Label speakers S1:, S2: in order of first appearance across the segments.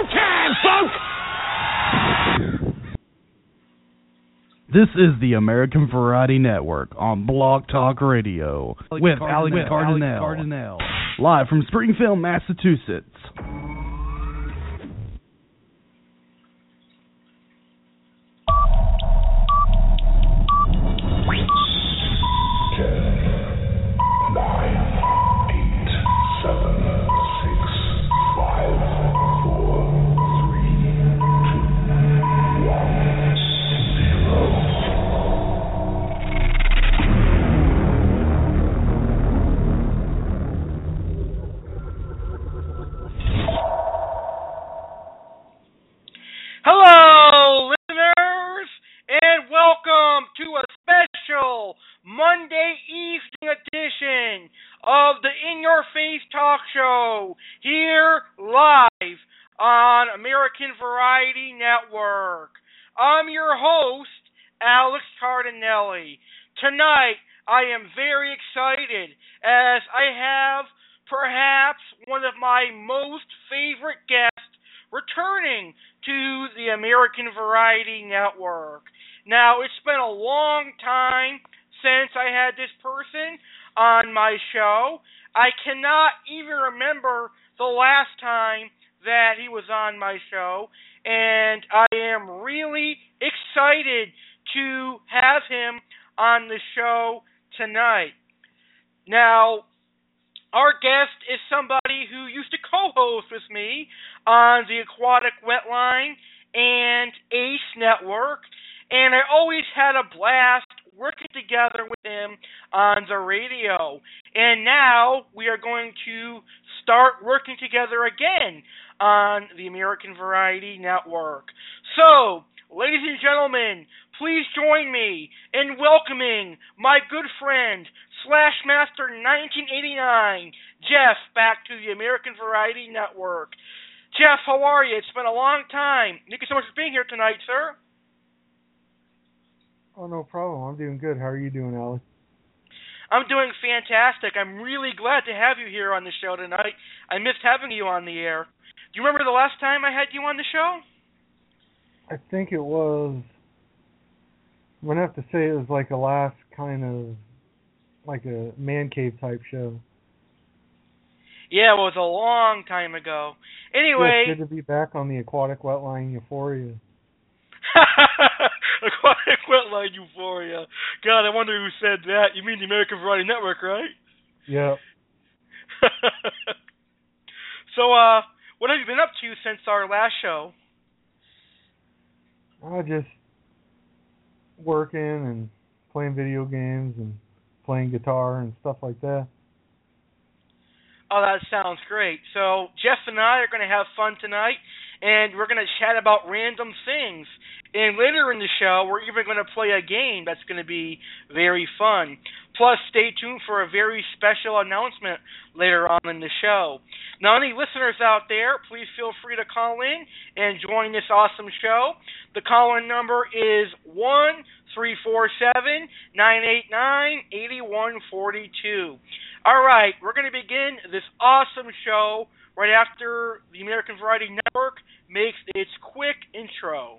S1: Showtime, folks!
S2: This is the American Variety Network on Blog Talk Radio with Alex Cardinale, Cardinale, live from Springfield, Massachusetts.
S3: Now, our guest is somebody who used to co-host with me on the Aquatic Wetline and Ace Network, and I always had a blast working together with him on the radio. And now we are going to start working together again on the American Variety Network. So, ladies and gentlemen, please join me in welcoming my good friend, Slashmaster 1989, Jeff, back to the American Variety Network. Jeff, how are you? It's been a long time. Thank you so much for being here tonight, sir.
S4: Oh, no problem. I'm doing good. How are you doing, Alex?
S3: I'm doing fantastic. I'm really glad to have you here on the show tonight. I missed having you on the air. Do you remember the last time I had you on the show?
S4: I think it was. I'm gonna have to say it was like a last kind of like a man cave type show.
S3: Yeah, it was a long time ago. Anyway,
S4: Yeah, it's good to be back on the aquatic wetline euphoria.
S3: Aquatic Wetline Euphoria. God, I wonder who said that. You mean the American Variety Network, right?
S4: Yeah.
S3: so, uh, what have you been up to since our last show?
S4: I just working and playing video games and playing guitar and stuff like that.
S3: Oh, that sounds great. So, Jeff and I are going to have fun tonight, and we're going to chat about random things. And later in the show, we're even going to play a game that's going to be very fun. Plus, stay tuned for a very special announcement later on in the show. Now, any listeners out there, please feel free to call in and join this awesome show. The call in number is one three four seven nine eight nine eighty one forty two. All right, we're going to begin this awesome show right after the American Variety Network makes its quick intro.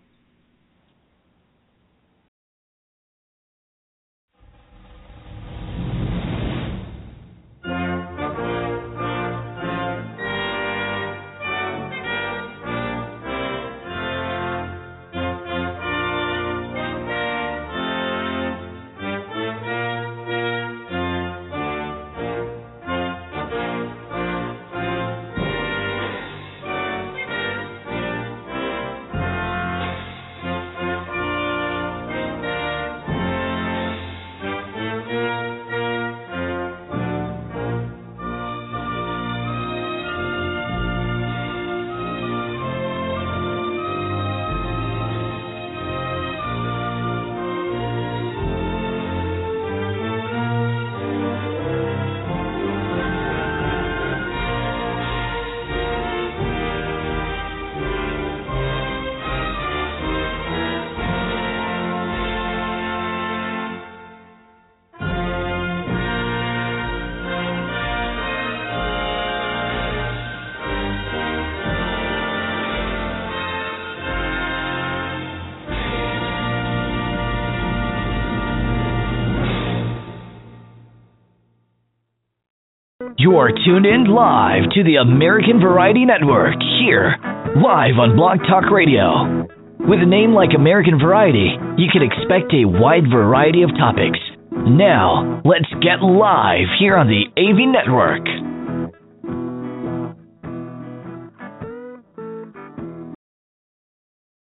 S1: You're tuned in live to the American Variety Network here, live on Blog Talk Radio. With a name like American Variety, you can expect a wide variety of topics. Now, let's get live here on the AV Network.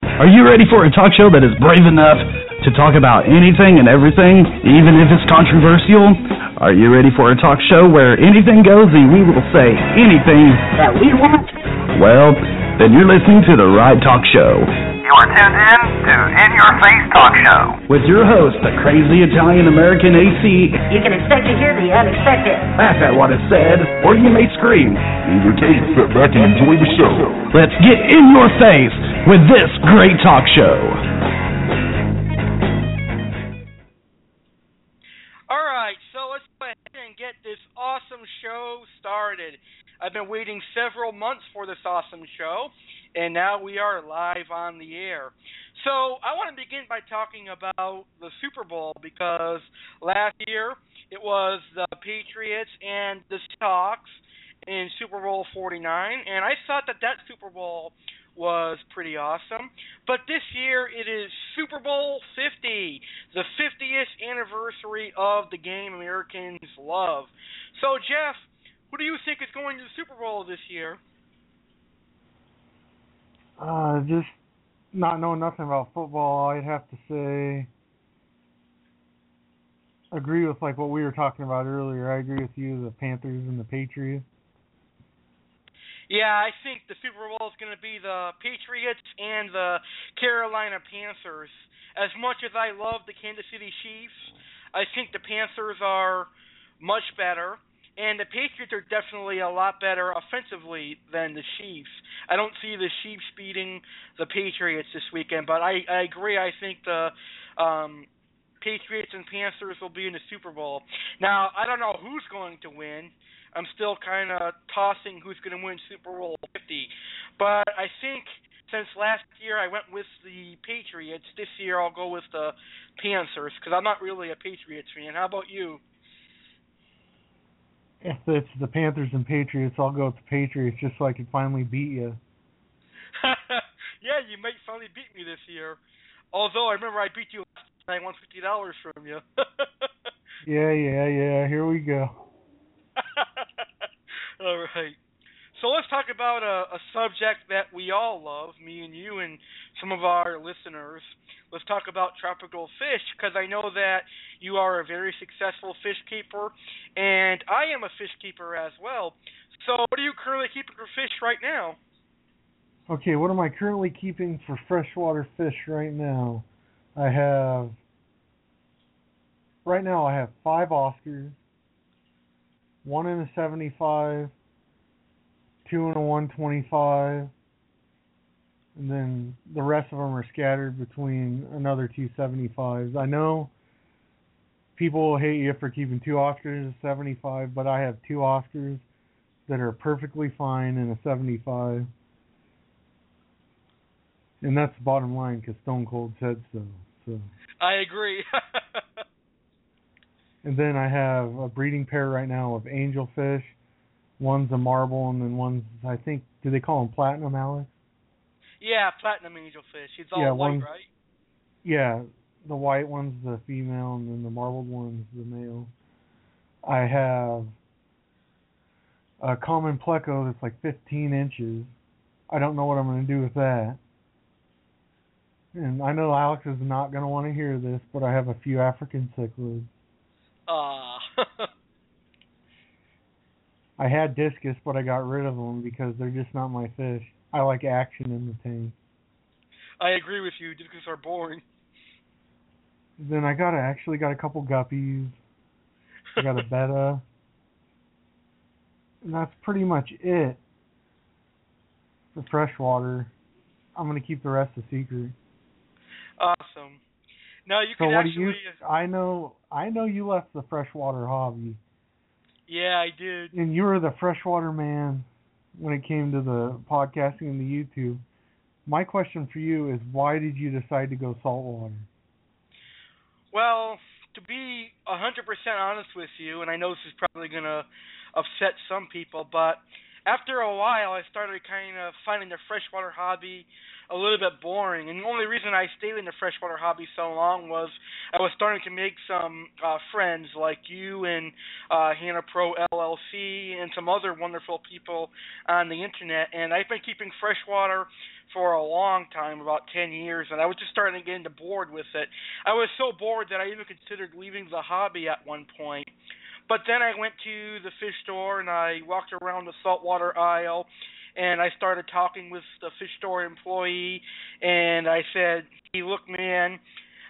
S2: Are you ready for a talk show that is brave enough to talk about anything and everything, even if it's controversial? Are you ready for a talk show where anything goes and we will say anything that we want? Well, then you're listening to the right talk show.
S5: You are tuned in to In Your Face Talk Show.
S2: With your host, the crazy Italian American AC.
S6: You can expect to hear the unexpected.
S2: Laugh at what is said, or you may scream.
S7: In your case, sit back and enjoy the show.
S2: Let's get in your face with this great talk show.
S3: Show started. I've been waiting several months for this awesome show, and now we are live on the air. So I want to begin by talking about the Super Bowl because last year it was the Patriots and the Seahawks in Super Bowl 49, and I thought that that Super Bowl was pretty awesome. But this year it is Super Bowl 50, the 50th anniversary of the game Americans love. So, Jeff, who do you think is going to the Super Bowl this year?
S4: Uh, just not knowing nothing about football, I'd have to say agree with like what we were talking about earlier. I agree with you, the Panthers and the Patriots.
S3: Yeah, I think the Super Bowl is going to be the Patriots and the Carolina Panthers. As much as I love the Kansas City Chiefs, I think the Panthers are much better, and the Patriots are definitely a lot better offensively than the Chiefs. I don't see the Chiefs beating the Patriots this weekend, but I, I agree. I think the um, Patriots and Panthers will be in the Super Bowl. Now, I don't know who's going to win. I'm still kind of tossing who's going to win Super Bowl 50. But I think since last year I went with the Patriots, this year I'll go with the Panthers because I'm not really a Patriots fan. How about you?
S4: If it's the Panthers and Patriots, I'll go with the Patriots just so I can finally beat you.
S3: yeah, you might finally beat me this year. Although I remember I beat you last time. I won fifty dollars from you.
S4: yeah, yeah, yeah. Here we go.
S3: all right. So let's talk about a, a subject that we all love, me and you and some of our listeners. Let's talk about tropical fish because I know that you are a very successful fish keeper, and I am a fish keeper as well. So, what are you currently keeping for fish right now?
S4: Okay, what am I currently keeping for freshwater fish right now? I have right now I have five Oscars, one in a 75, two in a 125, and then the rest of them are scattered between another two 75s. I know people will hate you for keeping two Oscars in a 75, but I have two Oscars that are perfectly fine in a 75. And that's the bottom line because Stone Cold said so. So.
S3: I agree.
S4: and then I have a breeding pair right now of angelfish. One's a marble, and then one's I think do they call them platinum, Alex?
S3: Yeah, platinum angelfish. It's all
S4: yeah,
S3: white,
S4: one,
S3: right?
S4: Yeah, the white one's the female, and then the marbled one's the male. I have a common pleco that's like 15 inches. I don't know what I'm going to do with that. And I know Alex is not going to want to hear this, but I have a few African cichlids.
S3: Ah.
S4: I had discus, but I got rid of them because they're just not my fish. I like action in the tank.
S3: I agree with you. Discus are boring.
S4: Then I got a, actually got a couple guppies. I got a betta. and that's pretty much it for freshwater. I'm gonna keep the rest a secret.
S3: Awesome. Now you
S4: so
S3: can
S4: what
S3: actually.
S4: do you? Uh, I know. I know you left the freshwater hobby,
S3: Yeah, I did.
S4: and you were the freshwater man when it came to the podcasting and the YouTube. My question for you is, why did you decide to go saltwater?
S3: Well, to be a hundred percent honest with you, and I know this is probably gonna upset some people, but after a while, I started kind of finding the freshwater hobby a little bit boring. And the only reason I stayed in the freshwater hobby so long was I was starting to make some uh, friends like you and uh, Hannah Pro LLC and some other wonderful people on the internet. And I've been keeping freshwater for a long time, about 10 years, and I was just starting to get into bored with it. I was so bored that I even considered leaving the hobby at one point. But then I went to the fish store and I walked around the saltwater aisle and I started talking with the fish store employee and I said, "Hey, look, man,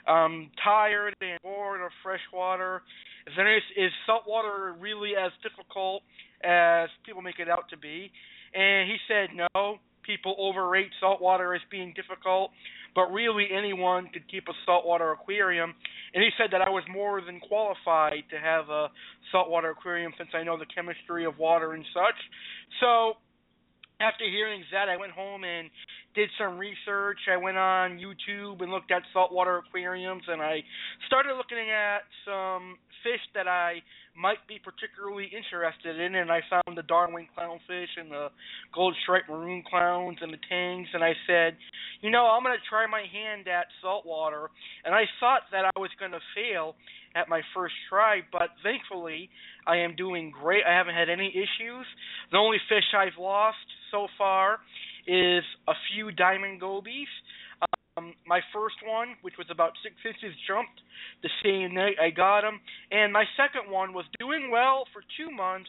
S3: I'm tired and bored of freshwater. Is there any, is saltwater really as difficult as people make it out to be?" And he said, "No, people overrate saltwater as being difficult, but really anyone could keep a saltwater aquarium and he said that I was more than qualified to have a saltwater aquarium since I know the chemistry of water and such. So after hearing that, I went home and did some research. I went on YouTube and looked at saltwater aquariums, and I started looking at some fish that I might be particularly interested in. And I found the Darwin clownfish and the gold striped maroon clowns and the tangs, and I said, you know, I'm going to try my hand at saltwater. And I thought that I was going to fail at my first try, but thankfully I am doing great. I haven't had any issues. The only fish I've lost so far is a few diamond gobies. Um, my first one, which was about six inches, jumped the same night I got him, and my second one was doing well for two months.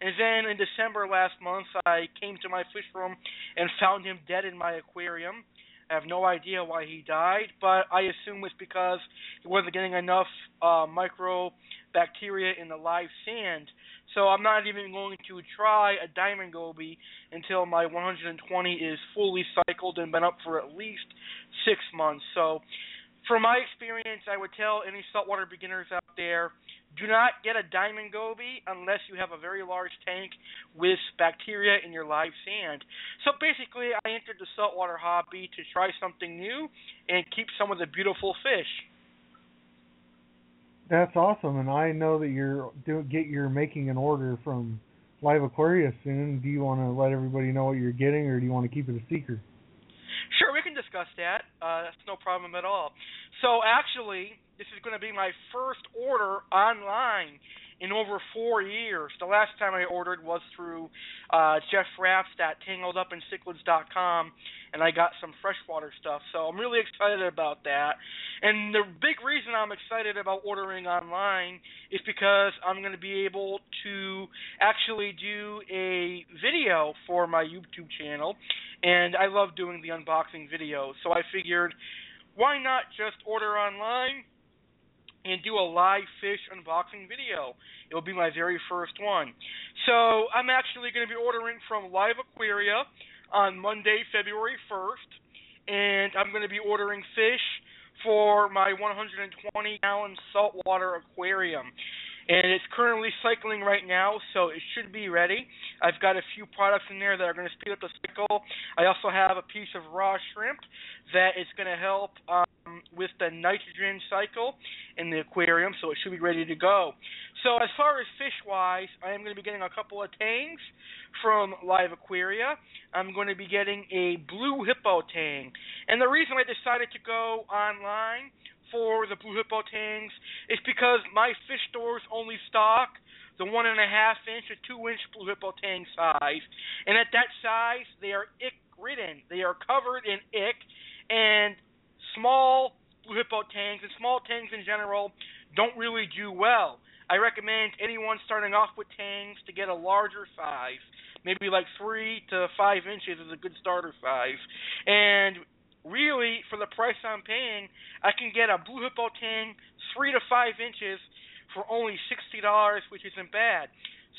S3: And then in December last month, I came to my fish room and found him dead in my aquarium. I have no idea why he died, but I assume it's because he wasn't getting enough uh, microbacteria in the live sand. So I'm not even going to try a diamond goby until my 120 is fully cycled and been up for at least six months. So, from my experience, I would tell any saltwater beginners out there do not get a diamond goby unless you have a very large tank with bacteria in your live sand. So basically, I entered the saltwater hobby to try something new and keep some of the beautiful fish.
S4: That's awesome, and I know that you're do get you're making an order from Live Aquaria soon. Do you want to let everybody know what you're getting, or do you want to keep it a secret?
S3: Sure, we can discuss that. Uh, that's no problem at all. So actually, this is going to be my first order online in over four years. The last time I ordered was through uh, Jeff Rapps at and I got some freshwater stuff. So I'm really excited about that. And the big reason I'm excited about ordering online is because I'm going to be able to actually do a video for my YouTube channel, and I love doing the unboxing videos. So I figured, why not just order online? and do a live fish unboxing video. It will be my very first one. So I'm actually going to be ordering from Live Aquaria on Monday, February 1st, and I'm going to be ordering fish for my 120 gallon saltwater aquarium. And it's currently cycling right now, so it should be ready. I've got a few products in there that are going to speed up the cycle. I also have a piece of raw shrimp that is going to help um, with the nitrogen cycle in the aquarium, so it should be ready to go. So as far as fish wise, I am going to be getting a couple of tangs from Live Aquaria. I'm going to be getting a blue hippo tang. And the reason I decided to go online for the blue hippo tangs is because my fish stores only stock the one and a half inch or two inch blue hippo tang size, and at that size they are ick ridden. They are covered in ick, and small blue hippo tangs and small tangs in general don't really do well. I recommend anyone starting off with tangs to get a larger size. Maybe like three to five inches is a good starter size. And really, for the price I'm paying, I can get a Blue Hippo tang three to five inches for only sixty dollars, which isn't bad.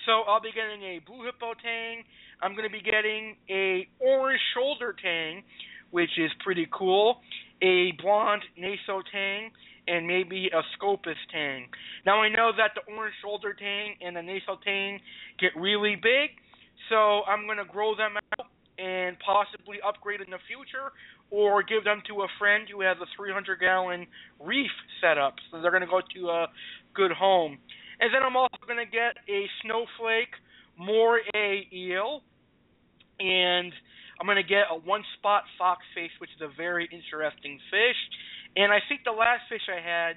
S3: So I'll be getting a Blue Hippo tang. I'm going to be getting a orange shoulder tang, which is pretty cool. A blonde naso tang and maybe a Scopus tang. Now I know that the orange shoulder tang and the naso tang get really big, so I'm going to grow them out and possibly upgrade in the future or give them to a friend who has a 300 gallon reef set up so they're going to go to a good home. And then I'm also going to get a snowflake moray eel, and I'm going to get a one spot foxface, which is a very interesting fish. And I think the last fish I had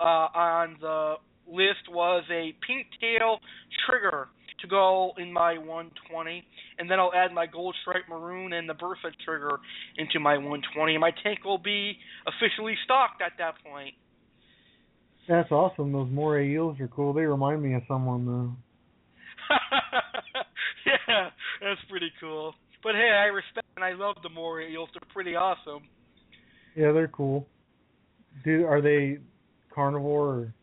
S3: uh, on the list was a pink tail trigger to go in my 120, and then I'll add my gold stripe maroon and the Bursa trigger into my 120, and my tank will be officially stocked at that point.
S4: That's awesome. Those moray eels are cool. They remind me of someone though.
S3: yeah, that's pretty cool. But hey, I respect and I love the moray eels. They're pretty awesome.
S4: Yeah, they're cool. Do are they carnivore? Or?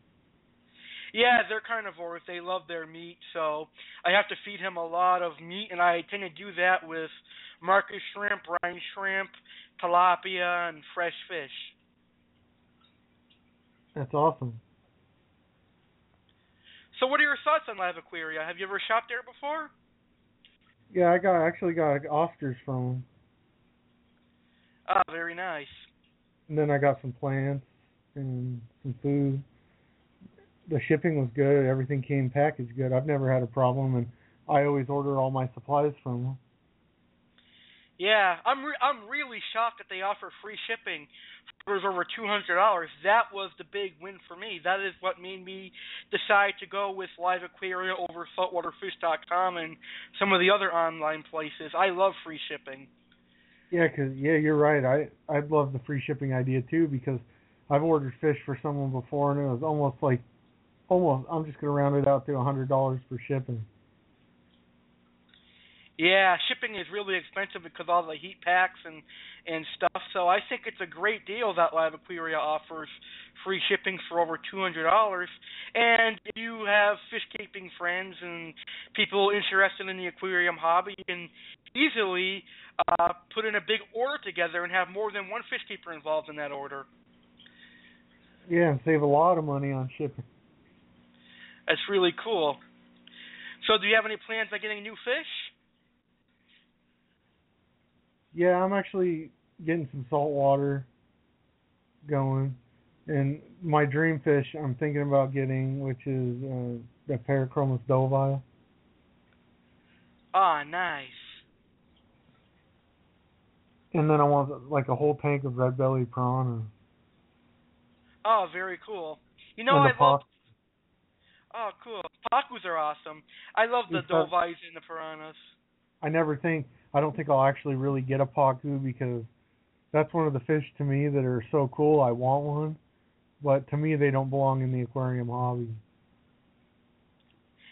S3: Yeah, they're carnivores. They love their meat, so I have to feed him a lot of meat, and I tend to do that with Mysis shrimp, brine shrimp, tilapia, and fresh fish.
S4: That's awesome.
S3: So, what are your thoughts on Live Aquaria? Have you ever shopped there before?
S4: Yeah, I got actually got Oscars from them.
S3: Ah, very nice.
S4: And then I got some plants and some food. The shipping was good. Everything came packaged good. I've never had a problem, and I always order all my supplies from them.
S3: Yeah, I'm re- I'm really shocked that they offer free shipping for over two hundred dollars. That was the big win for me. That is what made me decide to go with Live Aquaria over saltwaterfish.com and some of the other online places. I love free shipping.
S4: Yeah, 'cause yeah, you're right. I I love the free shipping idea too because I've ordered fish for someone before and it was almost like almost I'm just gonna round it out to a hundred dollars for shipping.
S3: Yeah, shipping is really expensive because all the heat packs and and stuff. So I think it's a great deal that Live Aquaria offers free shipping for over two hundred dollars. And if you have fish keeping friends and people interested in the aquarium hobby, you can easily uh, put in a big order together and have more than one fish keeper involved in that order.
S4: Yeah, and save a lot of money on shipping.
S3: That's really cool. So, do you have any plans on getting new fish?
S4: Yeah, I'm actually getting some salt water going, and my dream fish I'm thinking about getting, which is uh, the Parachromis dovii.
S3: Ah, nice.
S4: And then I want like a whole tank of red belly prawn.
S3: Oh, very cool. You know, I love. Oh, cool. Pacus are awesome. I love the dovies and the piranhas.
S4: I never think I don't think I'll actually really get a pacu because that's one of the fish to me that are so cool. I want one, but to me they don't belong in the aquarium hobby.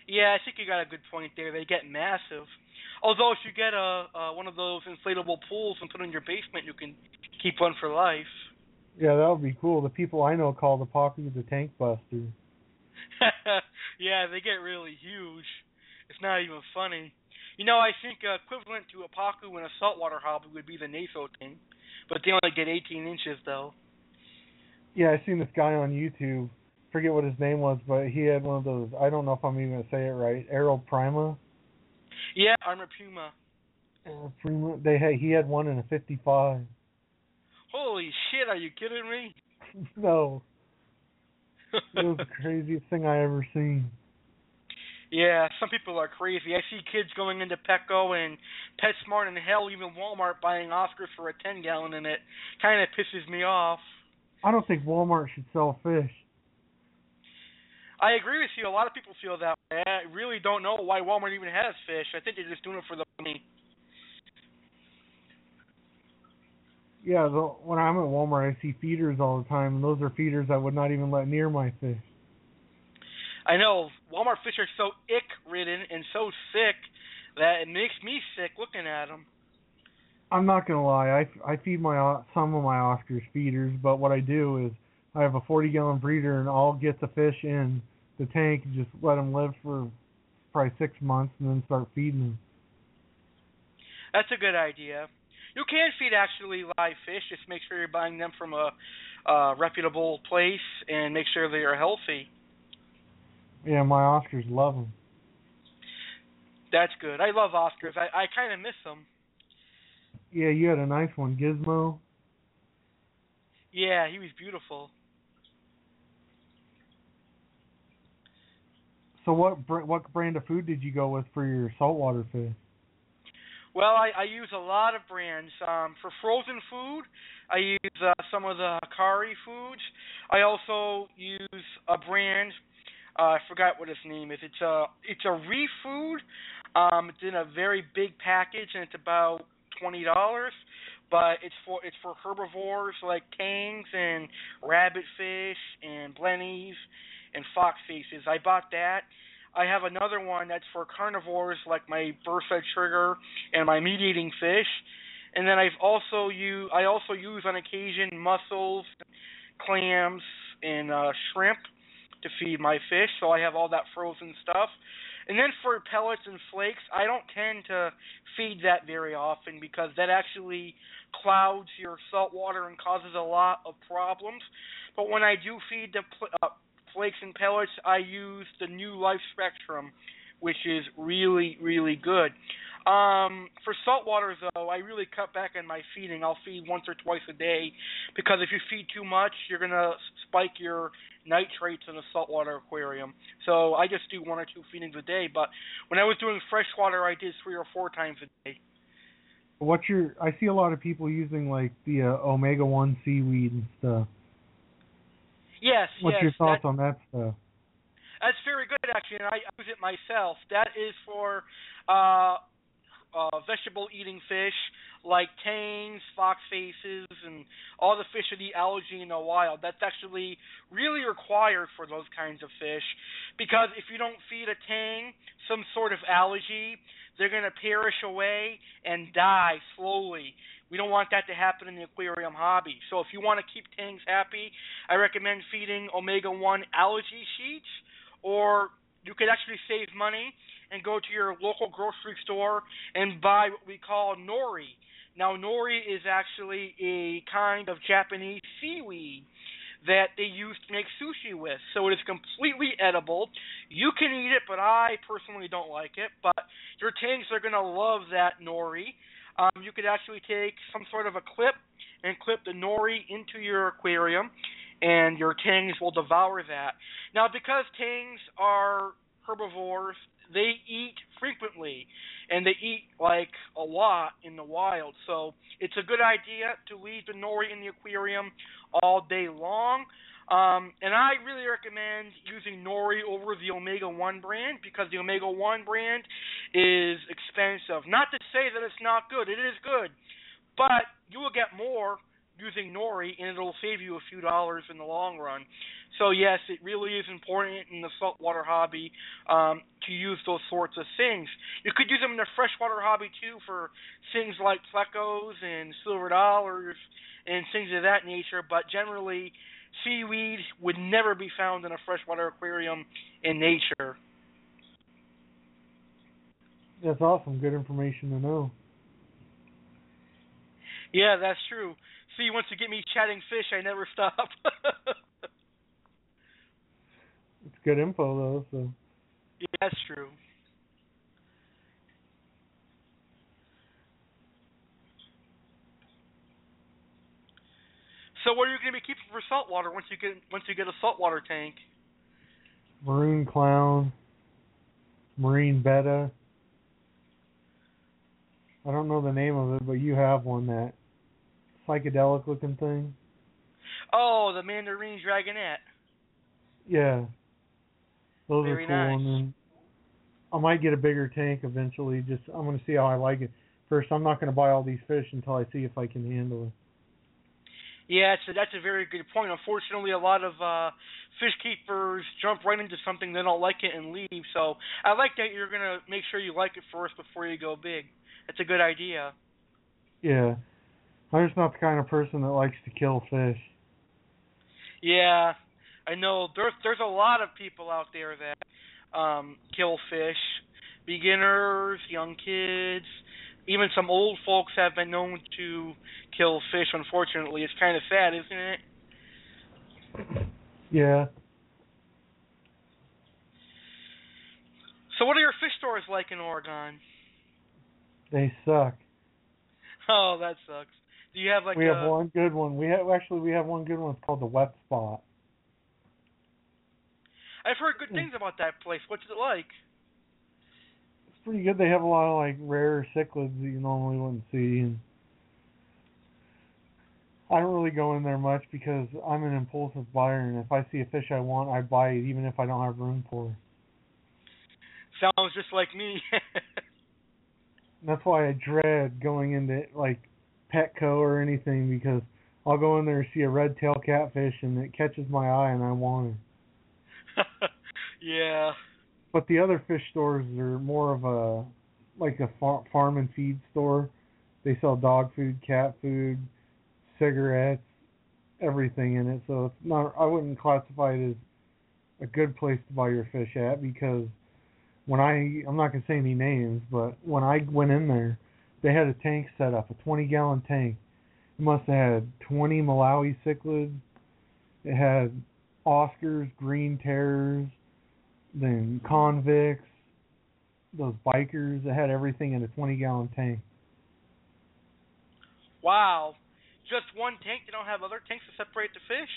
S3: Yeah, I think you got a good point there. They get massive. Although if you get a uh, one of those inflatable pools and put it in your basement, you can keep one for life.
S4: Yeah, that would be cool. The people I know call the pacu the tank buster.
S3: yeah, they get really huge. It's not even funny. You know, I think uh, equivalent to a pacu in a saltwater hobby would be the Naso thing, but they only get 18 inches though.
S4: Yeah, I seen this guy on YouTube. Forget what his name was, but he had one of those. I don't know if I'm even gonna say it right. Aero Prima.
S3: Yeah, Armor Puma.
S4: Aero Prima. They had he had one in a 55.
S3: Holy shit, are you kidding me?
S4: no, the craziest thing I ever seen.
S3: Yeah, some people are crazy. I see kids going into Petco and PetSmart and hell, even Walmart buying Oscars for a 10 gallon and it. Kind of pisses me off.
S4: I don't think Walmart should sell fish.
S3: I agree with you. A lot of people feel that way. I really don't know why Walmart even has fish. I think they're just doing it for the money.
S4: Yeah, the, when I'm at Walmart, I see feeders all the time, and those are feeders I would not even let near my fish.
S3: I know Walmart fish are so ick ridden and so sick that it makes me sick looking at them.
S4: I'm not gonna lie, I, I feed my uh, some of my Oscars feeders, but what I do is I have a 40 gallon breeder, and I'll get the fish in the tank and just let them live for probably six months, and then start feeding them.
S3: That's a good idea. You can feed actually live fish. Just make sure you're buying them from a uh, reputable place and make sure they are healthy.
S4: Yeah, my Oscars love them.
S3: That's good. I love Oscars. I, I kind of miss them.
S4: Yeah, you had a nice one, Gizmo.
S3: Yeah, he was beautiful.
S4: So what what brand of food did you go with for your saltwater fish?
S3: Well, I, I use a lot of brands. Um, for frozen food, I use uh, some of the Hikari foods. I also use a brand. Uh, I forgot what its name is. It's a it's a reef food. Um, it's in a very big package, and it's about twenty dollars. But it's for it's for herbivores like tangs and rabbitfish and blennies and fox faces. I bought that. I have another one that's for carnivores like my bursa trigger and my meat eating fish. And then I've also use I also use on occasion mussels, clams, and uh, shrimp to feed my fish. So I have all that frozen stuff. And then for pellets and flakes, I don't tend to feed that very often because that actually clouds your salt water and causes a lot of problems. But when I do feed the uh, flakes and pellets, I use the new Life Spectrum, which is really, really good. Um, for saltwater though, I really cut back on my feeding. I'll feed once or twice a day because if you feed too much, you're gonna spike your nitrates in a saltwater aquarium. So I just do one or two feedings a day. But when I was doing freshwater, I did three or four times a day.
S4: What's your? I see a lot of people using like the uh, omega one seaweed and stuff.
S3: Yes.
S4: What's
S3: yes,
S4: your thoughts
S3: that,
S4: on that stuff?
S3: That's very good actually, and I use it myself. That is for uh, uh, vegetable eating fish like tangs, fox faces, and all the fish that eat algae in the wild. That's actually really required for those kinds of fish because if you don't feed a tang some sort of algae, they're going to perish away and die slowly. We don't want that to happen in the aquarium hobby. So if you want to keep tangs happy, I recommend feeding omega 1 algae sheets or you could actually save money and go to your local grocery store and buy what we call nori. Now, nori is actually a kind of Japanese seaweed that they use to make sushi with. So it is completely edible. You can eat it, but I personally don't like it. But your tanks are going to love that nori. Um, you could actually take some sort of a clip and clip the nori into your aquarium, and your tangs will devour that. Now, because tangs are herbivores, they eat frequently, and they eat like a lot in the wild. So it's a good idea to leave the nori in the aquarium all day long. Um, and I really recommend using nori over the Omega One brand because the Omega One brand is expensive. Not to say that it's not good; it is good, but you will get more using nori, and it'll save you a few dollars in the long run. So yes, it really is important in the saltwater hobby um, to use those sorts of things. You could use them in the freshwater hobby too for things like plecos and silver dollars and things of that nature. But generally, seaweed would never be found in a freshwater aquarium in nature.
S4: That's awesome. Good information to know.
S3: Yeah, that's true. See, once you get me chatting fish, I never stop.
S4: it's good info though. So.
S3: Yeah, that's true. So what are you going to be keeping for saltwater once you get once you get a saltwater tank?
S4: Maroon clown, marine betta. I don't know the name of it, but you have one that psychedelic looking thing.
S3: Oh, the mandarin dragonette.
S4: Yeah. Those
S3: Very
S4: are cool.
S3: nice.
S4: And then I might get a bigger tank eventually. Just I'm going to see how I like it. First, I'm not going to buy all these fish until I see if I can handle it.
S3: Yeah, a, that's a very good point. Unfortunately, a lot of uh fish keepers jump right into something they don't like it and leave. So I like that you're gonna make sure you like it first before you go big. That's a good idea.
S4: Yeah. I'm just not the kind of person that likes to kill fish.
S3: Yeah, I know. There's there's a lot of people out there that um kill fish, beginners, young kids, even some old folks have been known to kill fish. Unfortunately, it's kind of sad, isn't it?
S4: Yeah.
S3: So, what are your fish stores like in Oregon?
S4: They suck.
S3: Oh, that sucks. Do you have like
S4: we
S3: a,
S4: have one good one. We have actually we have one good one. It's called the Wet Spot.
S3: I've heard good hmm. things about that place. What's it like?
S4: Pretty good. They have a lot of like rare cichlids that you normally wouldn't see. And I don't really go in there much because I'm an impulsive buyer, and if I see a fish I want, I buy it even if I don't have room for it.
S3: Sounds just like me.
S4: That's why I dread going into like Petco or anything because I'll go in there and see a red tail catfish and it catches my eye and I want it.
S3: yeah.
S4: But the other fish stores are more of a like a far- farm and feed store. They sell dog food, cat food, cigarettes, everything in it. So it's not. I wouldn't classify it as a good place to buy your fish at because when I I'm not gonna say any names, but when I went in there, they had a tank set up, a 20 gallon tank. It must have had 20 Malawi cichlids. It had Oscars, green terrors, then convicts, those bikers. It had everything in a 20 gallon tank.
S3: Wow. Just one tank? They don't have other tanks to separate the fish?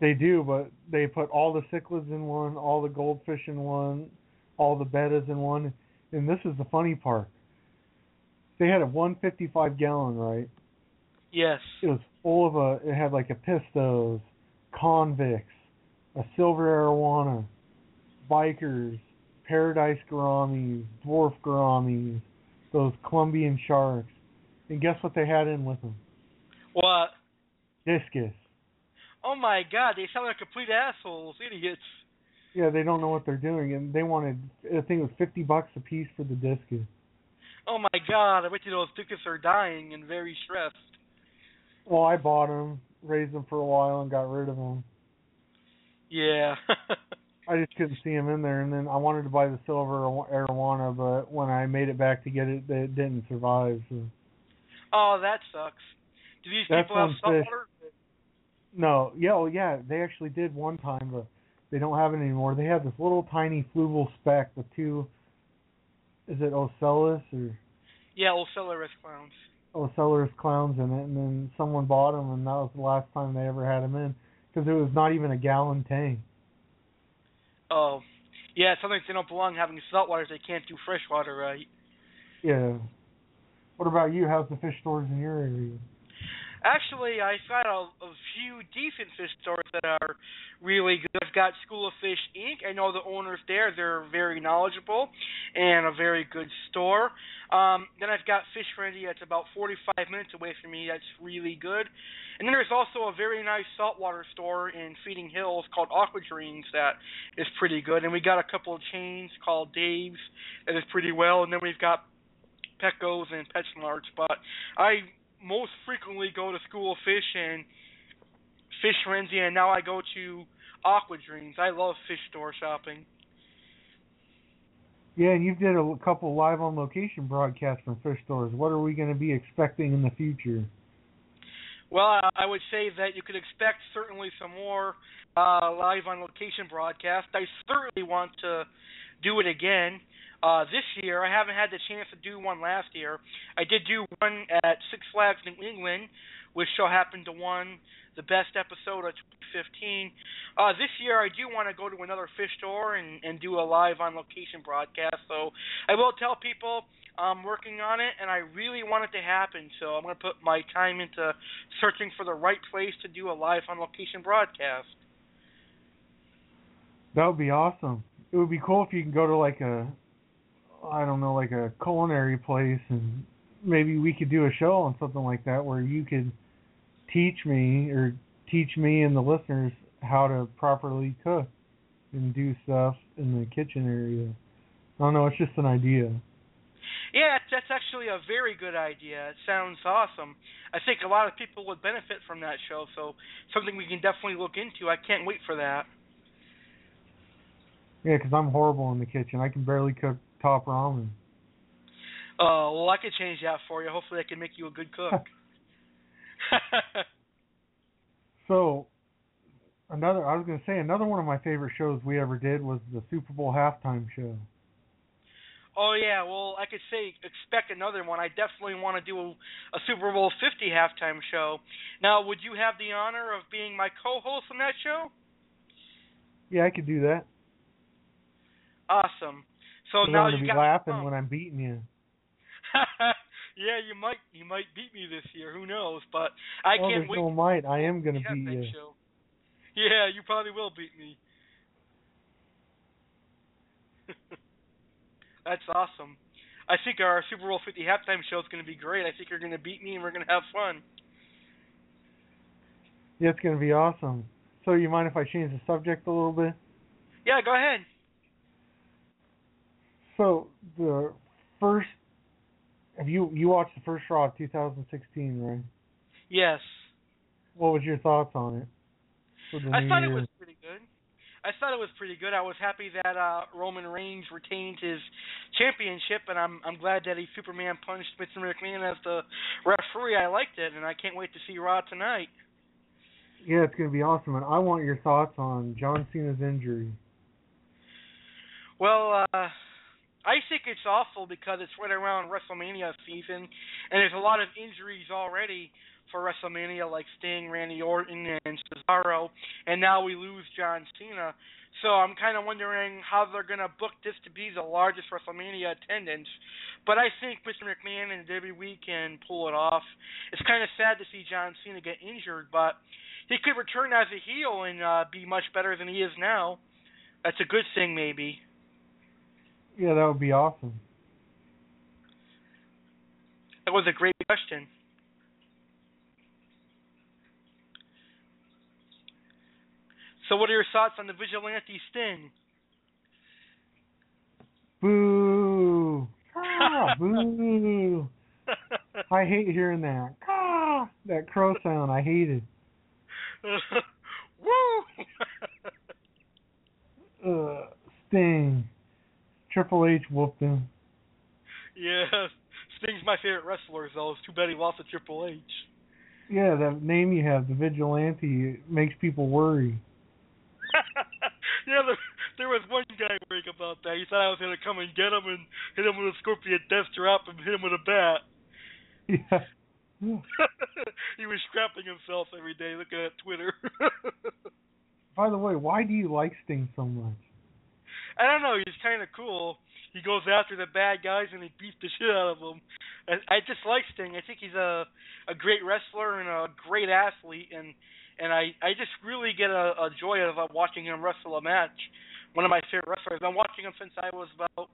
S4: They do, but they put all the cichlids in one, all the goldfish in one, all the bettas in one. And this is the funny part. They had a 155 gallon, right?
S3: Yes.
S4: It was full of a. It had like a pistos, convicts, a silver arowana, bikers, paradise gouramis, dwarf gouramis, those Colombian sharks. And guess what they had in with them?
S3: What?
S4: Discus.
S3: Oh my god, they sound like complete assholes, idiots.
S4: Yeah, they don't know what they're doing, and they wanted. I think it was fifty bucks a piece for the discus.
S3: Oh my god, I bet you those discus are dying and very stressed.
S4: Well, I bought them, raised them for a while, and got rid of them.
S3: Yeah.
S4: I just couldn't see them in there, and then I wanted to buy the silver arowana, but when I made it back to get it, it didn't survive. So.
S3: Oh, that sucks. Do these
S4: That's
S3: people have saltwater?
S4: No, yeah, oh yeah, they actually did one time, but they don't have it anymore. They have this little tiny Fluval Spec with two. Is it Ocellus or
S3: Yeah, Ocellus clowns.
S4: Ocellus clowns in it? And then someone bought them, and that was the last time they ever had them in because it was not even a gallon tank.
S3: Oh. Yeah, sometimes they don't belong having saltwater. They can't do freshwater right.
S4: Yeah. What about you? How's the fish stores in your area?
S3: Actually, I've got a, a few decent fish stores that are really good. I've got School of Fish Inc. I know the owners there; they're very knowledgeable and a very good store. Um, then I've got Fish Frenzy. That's about 45 minutes away from me. That's really good. And then there's also a very nice saltwater store in Feeding Hills called Aqua Dreams that is pretty good. And we got a couple of chains called Dave's that is pretty well. And then we've got Petco's and PetSmarts. But I most frequently go to School of Fish and Fish Frenzy, and now I go to Aqua Dreams. I love fish store shopping.
S4: Yeah, and you've did a couple live on location broadcasts from fish stores. What are we going to be expecting in the future?
S3: Well, I would say that you could expect certainly some more uh, live on location broadcasts. I certainly want to do it again. Uh, this year, I haven't had the chance to do one last year. I did do one at Six Flags New England, which so happened to won the best episode of 2015. Uh, this year, I do want to go to another fish store and, and do a live on location broadcast. So I will tell people I'm working on it, and I really want it to happen. So I'm going to put my time into searching for the right place to do a live on location broadcast.
S4: That would be awesome. It would be cool if you can go to like a I don't know, like a culinary place, and maybe we could do a show on something like that where you could teach me or teach me and the listeners how to properly cook and do stuff in the kitchen area. I don't know, it's just an idea.
S3: Yeah, that's actually a very good idea. It sounds awesome. I think a lot of people would benefit from that show, so something we can definitely look into. I can't wait for that.
S4: Yeah, because I'm horrible in the kitchen. I can barely cook top ramen.
S3: Oh, uh, well, I could change that for you. Hopefully, I can make you a good cook.
S4: so, another, I was going to say, another one of my favorite shows we ever did was the Super Bowl halftime show.
S3: Oh yeah, well I could say expect another one. I definitely want to do a, a Super Bowl 50 halftime show. Now, would you have the honor of being my co-host on that show?
S4: Yeah, I could do that.
S3: Awesome. So now you
S4: be
S3: got
S4: laughing
S3: me
S4: when I'm beating you.
S3: yeah, you might you might beat me this year. Who knows? But I
S4: oh,
S3: can't wait.
S4: no might. I am going to
S3: Yeah,
S4: beat you.
S3: you. Yeah, you probably will beat me. That's awesome. I think our Super Bowl 50 halftime show is going to be great. I think you're going to beat me and we're going to have fun.
S4: Yeah, it's going to be awesome. So, you mind if I change the subject a little bit?
S3: Yeah, go ahead.
S4: So, the first have you you watched the first Raw of 2016, right?
S3: Yes.
S4: What was your thoughts on it?
S3: I thought it was. I thought it was pretty good. I was happy that uh Roman Reigns retained his championship, and I'm I'm glad that he Superman punched Mr. McMahon as the referee. I liked it, and I can't wait to see Raw tonight.
S4: Yeah, it's going to be awesome. And I want your thoughts on John Cena's injury.
S3: Well, uh I think it's awful because it's right around WrestleMania season, and there's a lot of injuries already for WrestleMania, like Sting, Randy Orton, and Cesaro, and now we lose John Cena. So I'm kind of wondering how they're going to book this to be the largest WrestleMania attendance. But I think Mr. McMahon and WWE can pull it off. It's kind of sad to see John Cena get injured, but he could return as a heel and uh, be much better than he is now. That's a good thing, maybe.
S4: Yeah, that would be awesome.
S3: That was a great question. So, what are your thoughts on the vigilante Sting?
S4: Boo! Ah, boo! I hate hearing that. Ah, that crow sound. I hate it.
S3: Woo!
S4: Uh, Sting. Triple H whooped him.
S3: yeah, Sting's my favorite wrestler, though. It's too bad he lost to Triple H.
S4: Yeah, that name you have, the Vigilante, it makes people worry.
S3: yeah, there, there was one guy worrying about that. He thought I was going to come and get him and hit him with a scorpion death drop and hit him with a bat.
S4: Yeah.
S3: he was scrapping himself every day looking at Twitter.
S4: By the way, why do you like Sting so much?
S3: I don't know. He's kind of cool. He goes after the bad guys and he beats the shit out of them. I, I just like Sting. I think he's a a great wrestler and a great athlete, and and I I just really get a, a joy out of uh, watching him wrestle a match. One of my favorite wrestlers. I've been watching him since I was about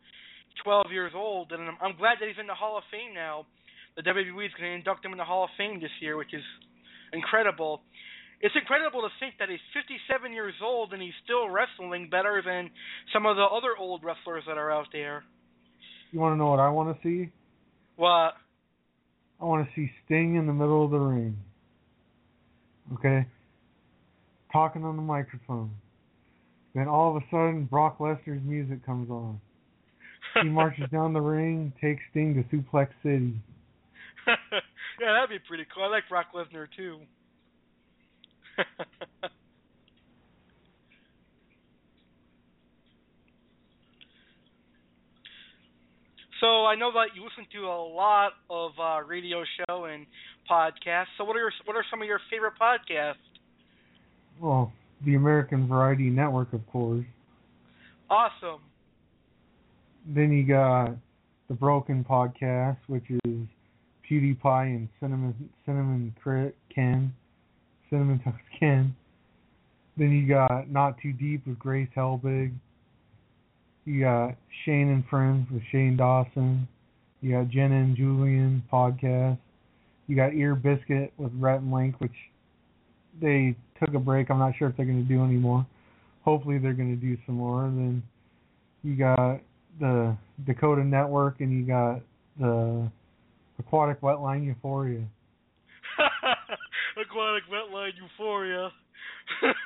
S3: 12 years old, and I'm, I'm glad that he's in the Hall of Fame now. The WWE is going to induct him in the Hall of Fame this year, which is incredible it's incredible to think that he's 57 years old and he's still wrestling better than some of the other old wrestlers that are out there.
S4: You want to know what I want to see?
S3: What?
S4: I want to see Sting in the middle of the ring. Okay? Talking on the microphone. Then all of a sudden, Brock Lesnar's music comes on. He marches down the ring, takes Sting to Suplex City.
S3: yeah, that'd be pretty cool. I like Brock Lesnar too. so I know that you listen to a lot of uh, radio show and podcasts. So what are your, what are some of your favorite podcasts?
S4: Well, the American Variety Network, of course.
S3: Awesome.
S4: Then you got the Broken Podcast, which is PewDiePie and Cinnamon Cinnamon Crit Ken. Cinnamon Toast Ken. Then you got Not Too Deep with Grace Helbig. You got Shane and Friends with Shane Dawson. You got Jenna and Julian podcast. You got Ear Biscuit with Rhett and Link, which they took a break. I'm not sure if they're going to do anymore. Hopefully they're going to do some more. And then you got the Dakota Network, and you got the Aquatic Wetline Euphoria.
S3: Aquatic Wetline Euphoria.
S4: that's,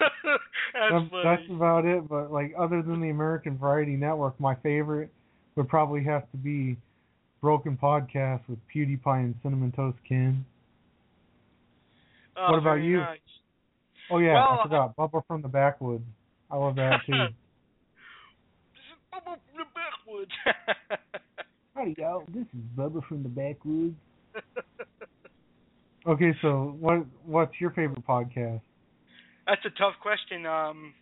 S3: that's funny.
S4: that's about it. But like other than the American Variety Network, my favorite would probably have to be Broken Podcast with PewDiePie and Cinnamon Toast Ken.
S3: Oh,
S4: what about you?
S3: Nice.
S4: Oh yeah,
S3: Well,
S4: I forgot Bubba from the Backwoods. I love that too.
S3: This is Bubba from the backwoods.
S4: Howdy y'all, this is Bubba from the Backwoods. Okay, so what what's your favorite podcast?
S3: That's a tough question. Um,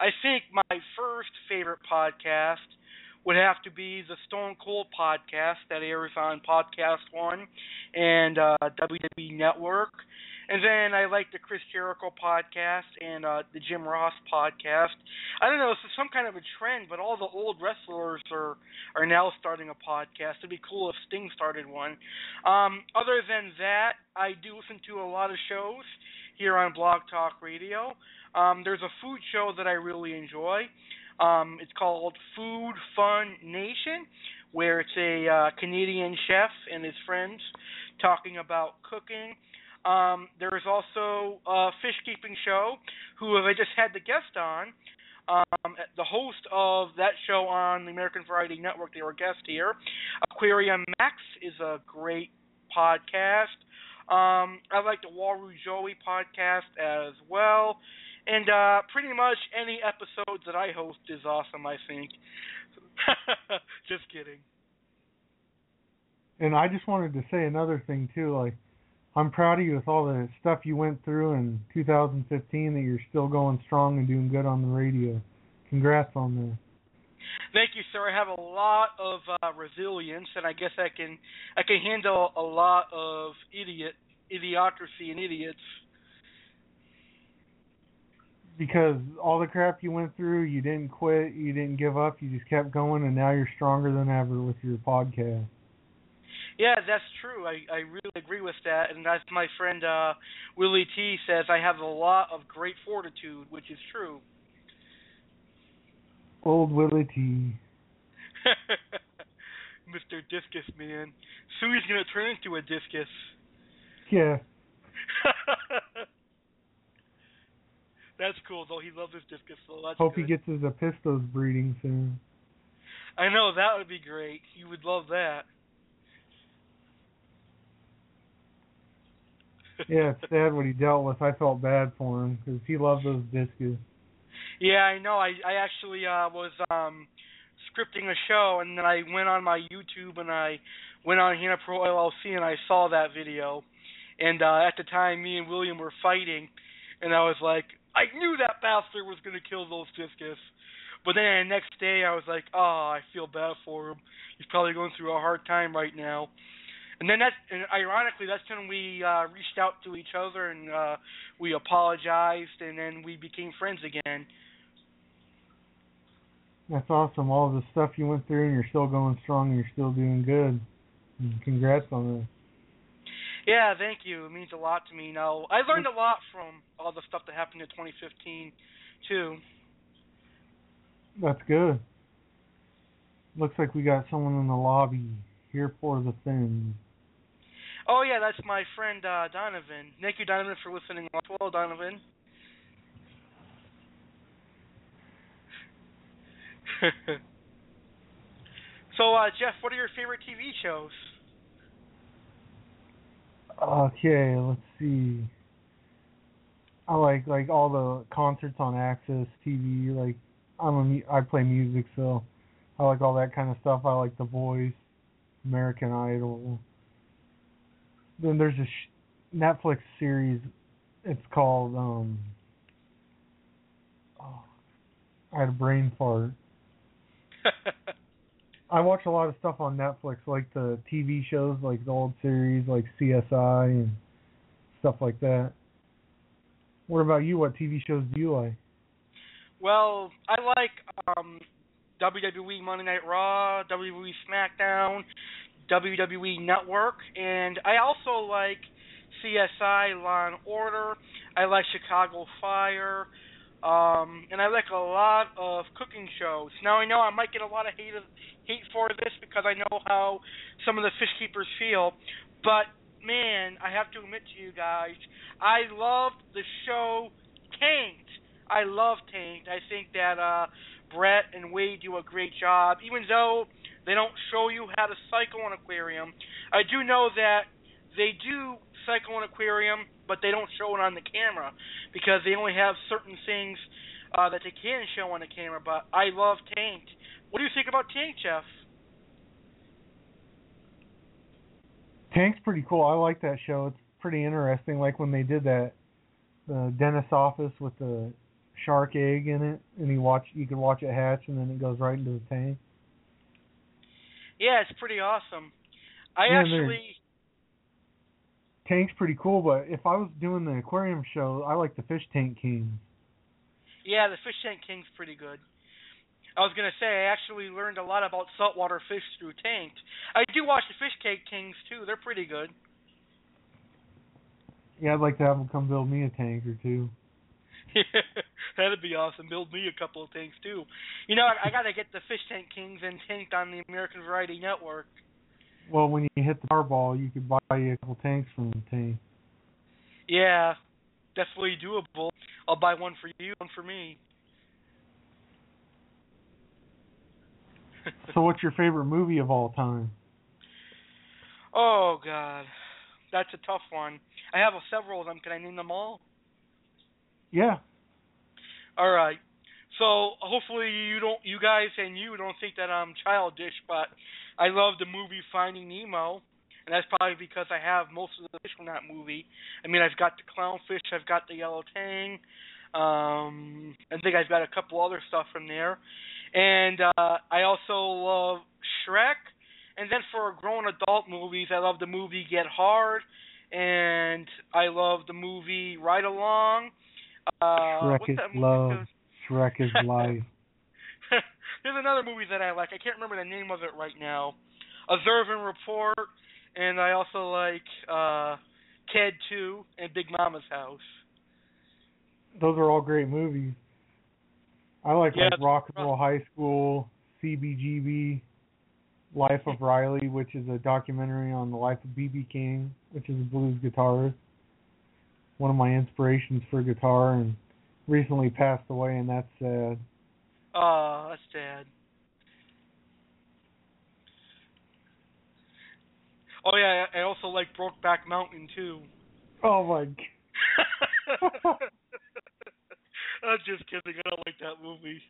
S3: I think my first favorite podcast would have to be the Stone Cold podcast that airs on Podcast One and uh, WWE Network. And then I like the Chris Jericho podcast and uh, the Jim Ross podcast. I don't know, it's some kind of a trend, but all the old wrestlers are are now starting a podcast. It'd be cool if Sting started one. Um, other than that, I do listen to a lot of shows here on Blog Talk Radio. Um, there's a food show that I really enjoy. Um, it's called Food Fun Nation, where it's a uh, Canadian chef and his friends talking about cooking um, there is also a fish keeping show who I just had the guest on. Um, the host of that show on the American Variety Network, they were guest here. Aquarium Max is a great podcast. Um, I like the Waru Joey podcast as well. And uh, pretty much any episodes that I host is awesome, I think. just kidding.
S4: And I just wanted to say another thing too, like I'm proud of you with all the stuff you went through in 2015 that you're still going strong and doing good on the radio. Congrats on that.
S3: Thank you, sir. I have a lot of uh, resilience, and I guess I can I can handle a lot of idiot idiocracy and idiots.
S4: Because all the crap you went through, you didn't quit, you didn't give up, you just kept going, and now you're stronger than ever with your podcast.
S3: Yeah, that's true. I I really agree with that, and as my friend uh, Willie T says, I have a lot of great fortitude, which is true.
S4: Old Willie T.
S3: Mr. Discus Man. Soon he's gonna turn into a discus.
S4: Yeah.
S3: That's cool though. He loves his discus, so that's
S4: Hope
S3: good.
S4: he gets his Apistos breeding soon.
S3: I know that would be great. You would love that.
S4: yeah, it's sad what he dealt with. I felt bad for him because he loved those discus.
S3: Yeah, I know. I I actually uh was um scripting a show and then I went on my YouTube and I went on Hannah Pro LLC and I saw that video. And uh at the time me and William were fighting and I was like, I knew that bastard was gonna kill those discus. But then the next day I was like, Oh, I feel bad for him. He's probably going through a hard time right now. And then that, and ironically, that's when we uh, reached out to each other and uh, we apologized, and then we became friends again.
S4: That's awesome. All the stuff you went through, and you're still going strong, and you're still doing good. Congrats on that.
S3: Yeah, thank you. It means a lot to me. Now, I learned a lot from all the stuff that happened in 2015, too.
S4: That's good. Looks like we got someone in the lobby here for the thing.
S3: Oh yeah, that's my friend uh, Donovan. Thank you, Donovan, for listening. As well, Donovan. so, uh, Jeff, what are your favorite TV shows?
S4: Okay, let's see. I like like all the concerts on Access TV. Like I'm a I play music, so I like all that kind of stuff. I like The Voice, American Idol. Then there's a sh- Netflix series. It's called um. Oh, I had a brain fart. I watch a lot of stuff on Netflix, like the TV shows, like the old series, like CSI and stuff like that. What about you? What TV shows do you like?
S3: Well, I like um, WWE Monday Night Raw, WWE SmackDown, WWE Network, and I also like CSI Law and Order. I like Chicago Fire, um, and I like a lot of cooking shows. Now I know I might get a lot of hate hate for this because I know how some of the fish keepers feel, but man, I have to admit to you guys, I loved the show Tanked. I love Tanked. I think that uh Brett and Wayde do a great job, even though they don't show you how to cycle an aquarium. I do know that they do cycle an aquarium, but they don't show it on the camera because they only have certain things uh, that they can show on the camera. But I love Tanked. What do you think about Tanked, Jeff?
S4: Tank's pretty cool. I like that show. It's pretty interesting. Like when they did that, the dentist office with the shark egg in it, and you watch you can watch it hatch, and then it goes right into the tank.
S3: Yeah, it's pretty awesome. I
S4: Yeah,
S3: actually
S4: Tank's pretty cool, but if I was doing the aquarium show, I like the fish tank king.
S3: Yeah, the Fish Tank King's pretty good. I was gonna say I actually learned a lot about saltwater fish through Tanked. I do watch the Fish Tank Kings too. They're pretty good.
S4: Yeah, I'd like to have them come build me a tank or two.
S3: That'd be awesome. Build me a couple of tanks too. You know, I, I gotta get the Fish Tank Kings and Tanked on the American Variety Network.
S4: Well, when you hit the Powerball, you could buy you a couple tanks from the team.
S3: Yeah, definitely doable. I'll buy one for you, one for me.
S4: So, what's your favorite movie of all time?
S3: Oh God, that's a tough one. I have several of them. Can I name them all?
S4: Yeah,
S3: All right. So hopefully you don't, you guys and you don't think that I'm childish, but I love the movie Finding Nemo, and that's probably because I have most of the fish from that movie. I mean, I've got the clownfish, I've got the yellow tang, um, I think I've got a couple other stuff from there, and uh, I also love Shrek. And then for grown adult movies, I love the movie Get Hard, and I love the movie Ride Along. Uh,
S4: Shrek is
S3: that movie
S4: love. Shrek is life.
S3: There's another movie that I like. I can't remember the name of it right now. Observe and Report, and I also like uh Ted 2 and Big Mama's House.
S4: Those are all great movies. I like
S3: Yeah,
S4: like Rock and Roll High School, CBGB, Life of Riley, which is a documentary on the life of BB King, which is a blues guitarist. One of my inspirations for guitar, and recently passed away, and that's sad.
S3: Oh, that's sad. Oh yeah, I I also like Brokeback Mountain too.
S4: Oh my! g-
S3: I'm just kidding. I don't like that movie.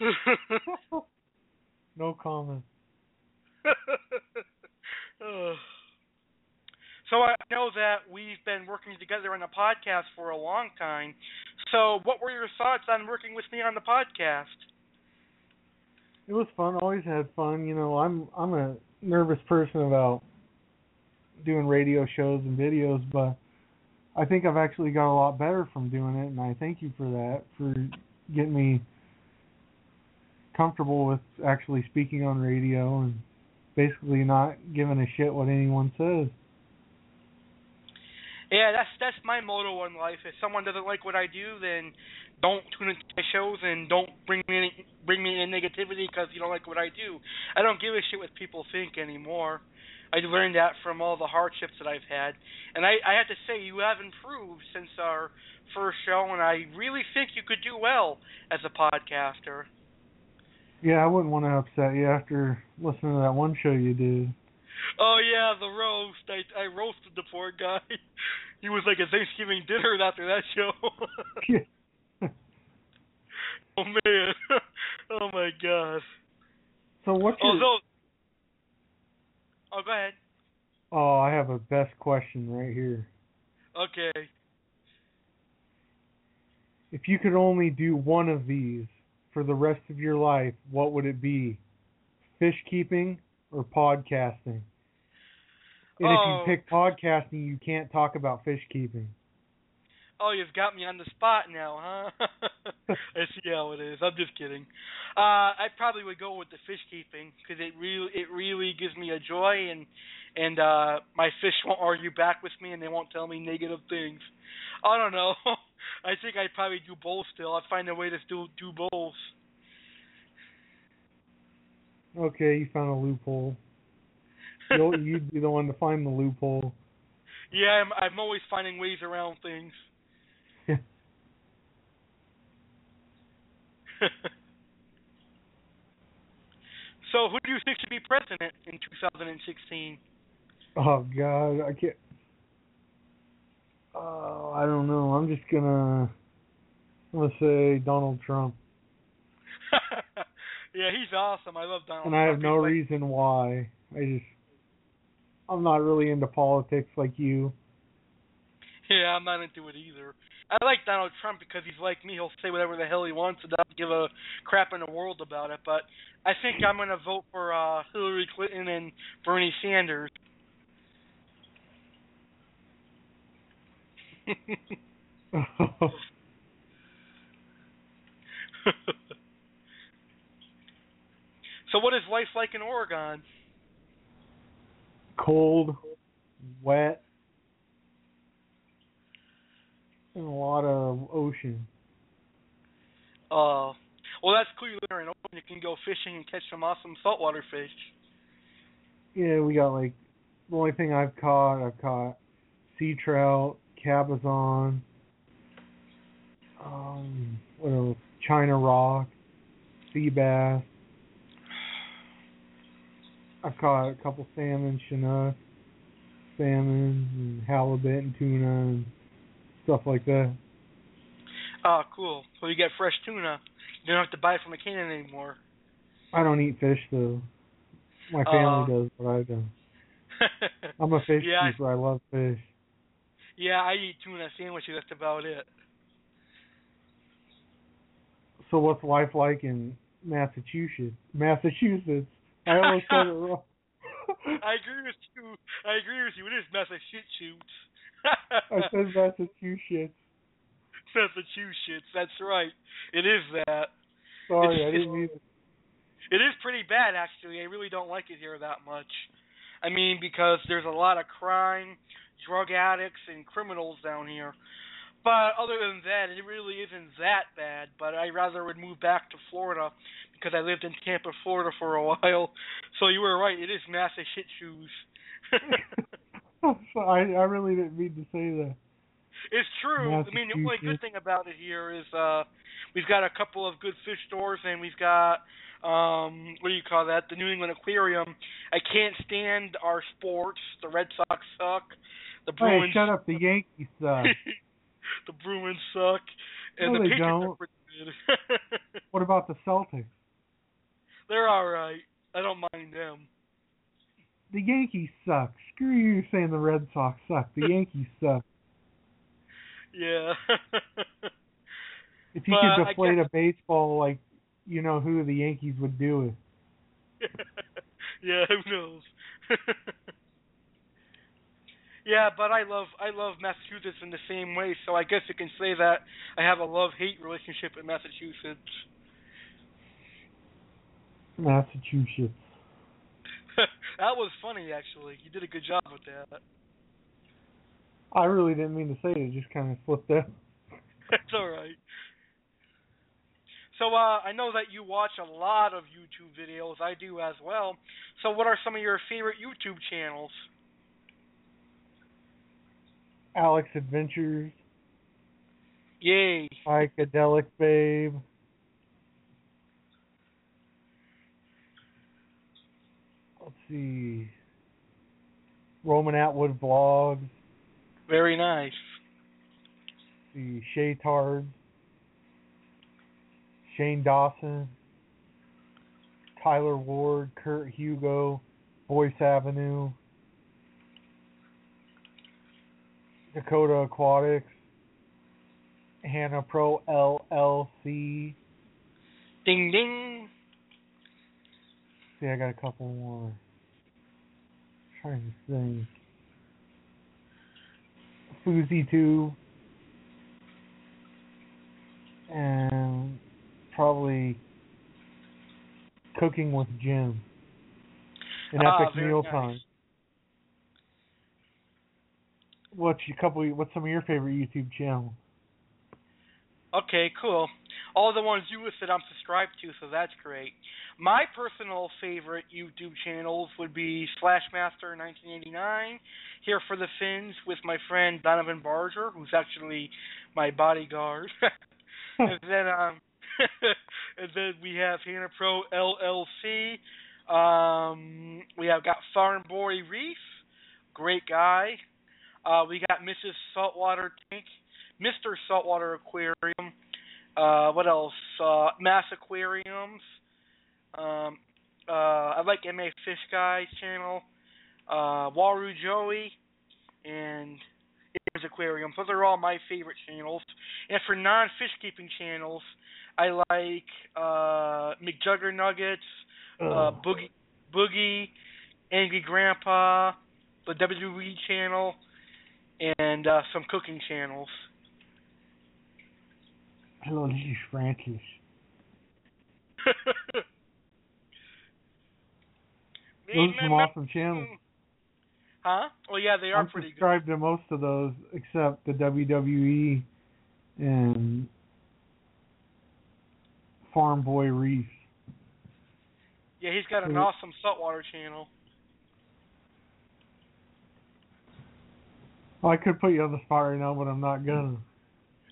S4: no comment.
S3: Ugh. so I know that we've been working together on a podcast for a long time. So what were your thoughts on working with me on the podcast?
S4: It was fun. Always had fun. You know, I'm I'm a nervous person about doing radio shows and videos, but I think I've actually got a lot better from doing it, and I thank you for that for getting me comfortable with actually speaking on radio and basically not giving a shit what anyone says.
S3: Yeah, that's that's my motto in life. If someone doesn't like what I do, then don't tune into my shows and don't bring me any, bring me in negativity because you don't like what I do. I don't give a shit what people think anymore. I learned that from all the hardships that I've had, and I, I have to say you have improved since our first show, and I really think you could do well as a podcaster.
S4: Yeah, I wouldn't want to upset you after listening to that one show you did.
S3: Oh yeah, the roast. I I roasted the poor guy. He was like a Thanksgiving dinner after that show. oh man. oh my god.
S4: So what's oh, your?
S3: Oh. Oh, go ahead.
S4: Oh, I have a best question right here.
S3: Okay.
S4: If you could only do one of these for the rest of your life, what would it be? Fish keeping or podcasting? And
S3: Oh.
S4: if you oh. pick podcasting, you can't talk about fish keeping.
S3: Oh, you've got me on the spot now, huh? I see how it is. I'm just kidding. Uh, I probably would go with the fish keeping because it really, it really gives me a joy, and and uh, my fish won't argue back with me, and they won't tell me negative things. I don't know. I think I'd probably do both. Still, I'd find a way to still do both.
S4: Okay, you found a loophole. You'll, you'd be the one to find the loophole.
S3: Yeah, I'm, I'm always finding ways around things. So, who do you think should be president in 2016?
S4: Oh God, I can't. Oh, I don't know. I'm just gonna. I'm gonna say Donald Trump,
S3: yeah, he's awesome. I love Donald
S4: and I have
S3: Trump.
S4: no
S3: like-
S4: reason why. I just. I'm not really into politics like you.
S3: Yeah, I'm not into it either. I like Donald Trump because he's like me. He'll say whatever the hell he wants and not give a crap in the world about it. But I think I'm going to vote for uh, Hillary Clinton and Bernie Sanders. so, what is life like in Oregon?
S4: Cold, wet, and a lot of ocean.
S3: Uh, well, that's clearly in open. You can go fishing and catch some awesome saltwater fish.
S4: Yeah, we got like the only thing I've caught, I've caught sea trout, cabezon, um, what else? China rock, sea bass. I've caught a couple salmon, chinook, salmon, and halibut, and tuna, and stuff like that.
S3: Oh, cool. So you get fresh tuna. You don't have to buy it from a can anymore.
S4: I don't eat fish though. My family
S3: Uh,
S4: does, but I don't. I'm a fish
S3: Yeah, I-
S4: I love fish.
S3: yeah, I eat tuna sandwiches. That's about it.
S4: So what's life like in Massachusetts? Massachusetts. I almost said it wrong.
S3: I agree with you. I agree with you. It is Massachusetts.
S4: I said Massachusetts.
S3: Massachusetts. That's right. It is that.
S4: Sorry,
S3: It's-
S4: I didn't mean. to-
S3: It is pretty bad, actually. I really don't like it here that much. I mean, because there's a lot of crime, drug addicts, and criminals down here. But other than that, it really isn't that bad. But I rather would move back to Florida because I lived in Tampa, Florida for a while. So you were right. It is massive shit shoes.
S4: So I I really didn't mean to say that.
S3: It's true. I mean, the only good thing about it here is uh we've got a couple of good fish stores and we've got um what do you call that? The New England Aquarium. I can't stand our sports. The Red Sox suck. The
S4: Hey,
S3: Bruins
S4: shut up! The Yankees suck.
S3: the Bruins suck. And
S4: No,
S3: the
S4: they
S3: Patriots
S4: don't.
S3: are pretty good.
S4: what about the Celtics?
S3: They're all right. I don't mind them.
S4: The Yankees suck. Screw you saying the Red Sox suck. The Yankees suck.
S3: Yeah.
S4: If you
S3: But
S4: could deflate
S3: guess-
S4: a baseball like you know who the Yankees would do it.
S3: yeah, who knows? yeah, but I love I love Massachusetts in the same way, so I guess you can say that I have a love hate relationship with Massachusetts.
S4: Massachusetts.
S3: That was funny actually. You did a good job with that.
S4: I really didn't mean to say it. It just kind of slipped out.
S3: That's all right. So uh, I know that you watch a lot of YouTube videos. I do as well. So what are some of your favorite YouTube channels?
S4: Alex Adventures,
S3: Yay.
S4: Psychedelic Babe. Let's see. Roman Atwood Vlogs.
S3: Very nice.
S4: The Shay Tard. Shane Dawson. Tyler Ward, Kurt Hugo, Boyce Avenue, Dakota Aquatics, Hannah Pro LLC.
S3: Ding ding.
S4: See, I got a couple more. Trying to think. Fuzi 2. And probably Cooking with Jim. An
S3: Ah,
S4: epic meal
S3: nice.
S4: time. What's your couple? What's some of your favorite YouTube channels?
S3: Okay, cool. All the ones you listed I'm subscribed to, so that's great. My personal favorite YouTube channels would be Slashmaster 1989, Here for the Fins with my friend Donovan Barger, who's actually my bodyguard. and then um and then we have Hannah Pro LLC. Um we have got Farm Boy Reef, great guy. Uh we got Mrs. Saltwater Tank, Mr. Saltwater Aquarium. Uh what else? Uh Mass Aquariums. Um uh I like MA Fish Guy's channel. Uh Waru Joey and Abe's Aquarium. Those are all my favorite channels. And for non-fish keeping channels, I like uh, McJuggernuggets, uh, Boogie, Boogie, Angry Grandpa, the WWE channel, and uh, some cooking channels.
S4: Hello, this is Francis. Those are some awesome channels.
S3: Huh? Oh yeah, they are
S4: I'm
S3: pretty good.
S4: subscribed to most of those except the WWE and Farm Boy Reef.
S3: Yeah, he's got an
S4: Mhm.
S3: awesome saltwater channel.
S4: Oh, I could put you on the spot right now, but I'm not gonna.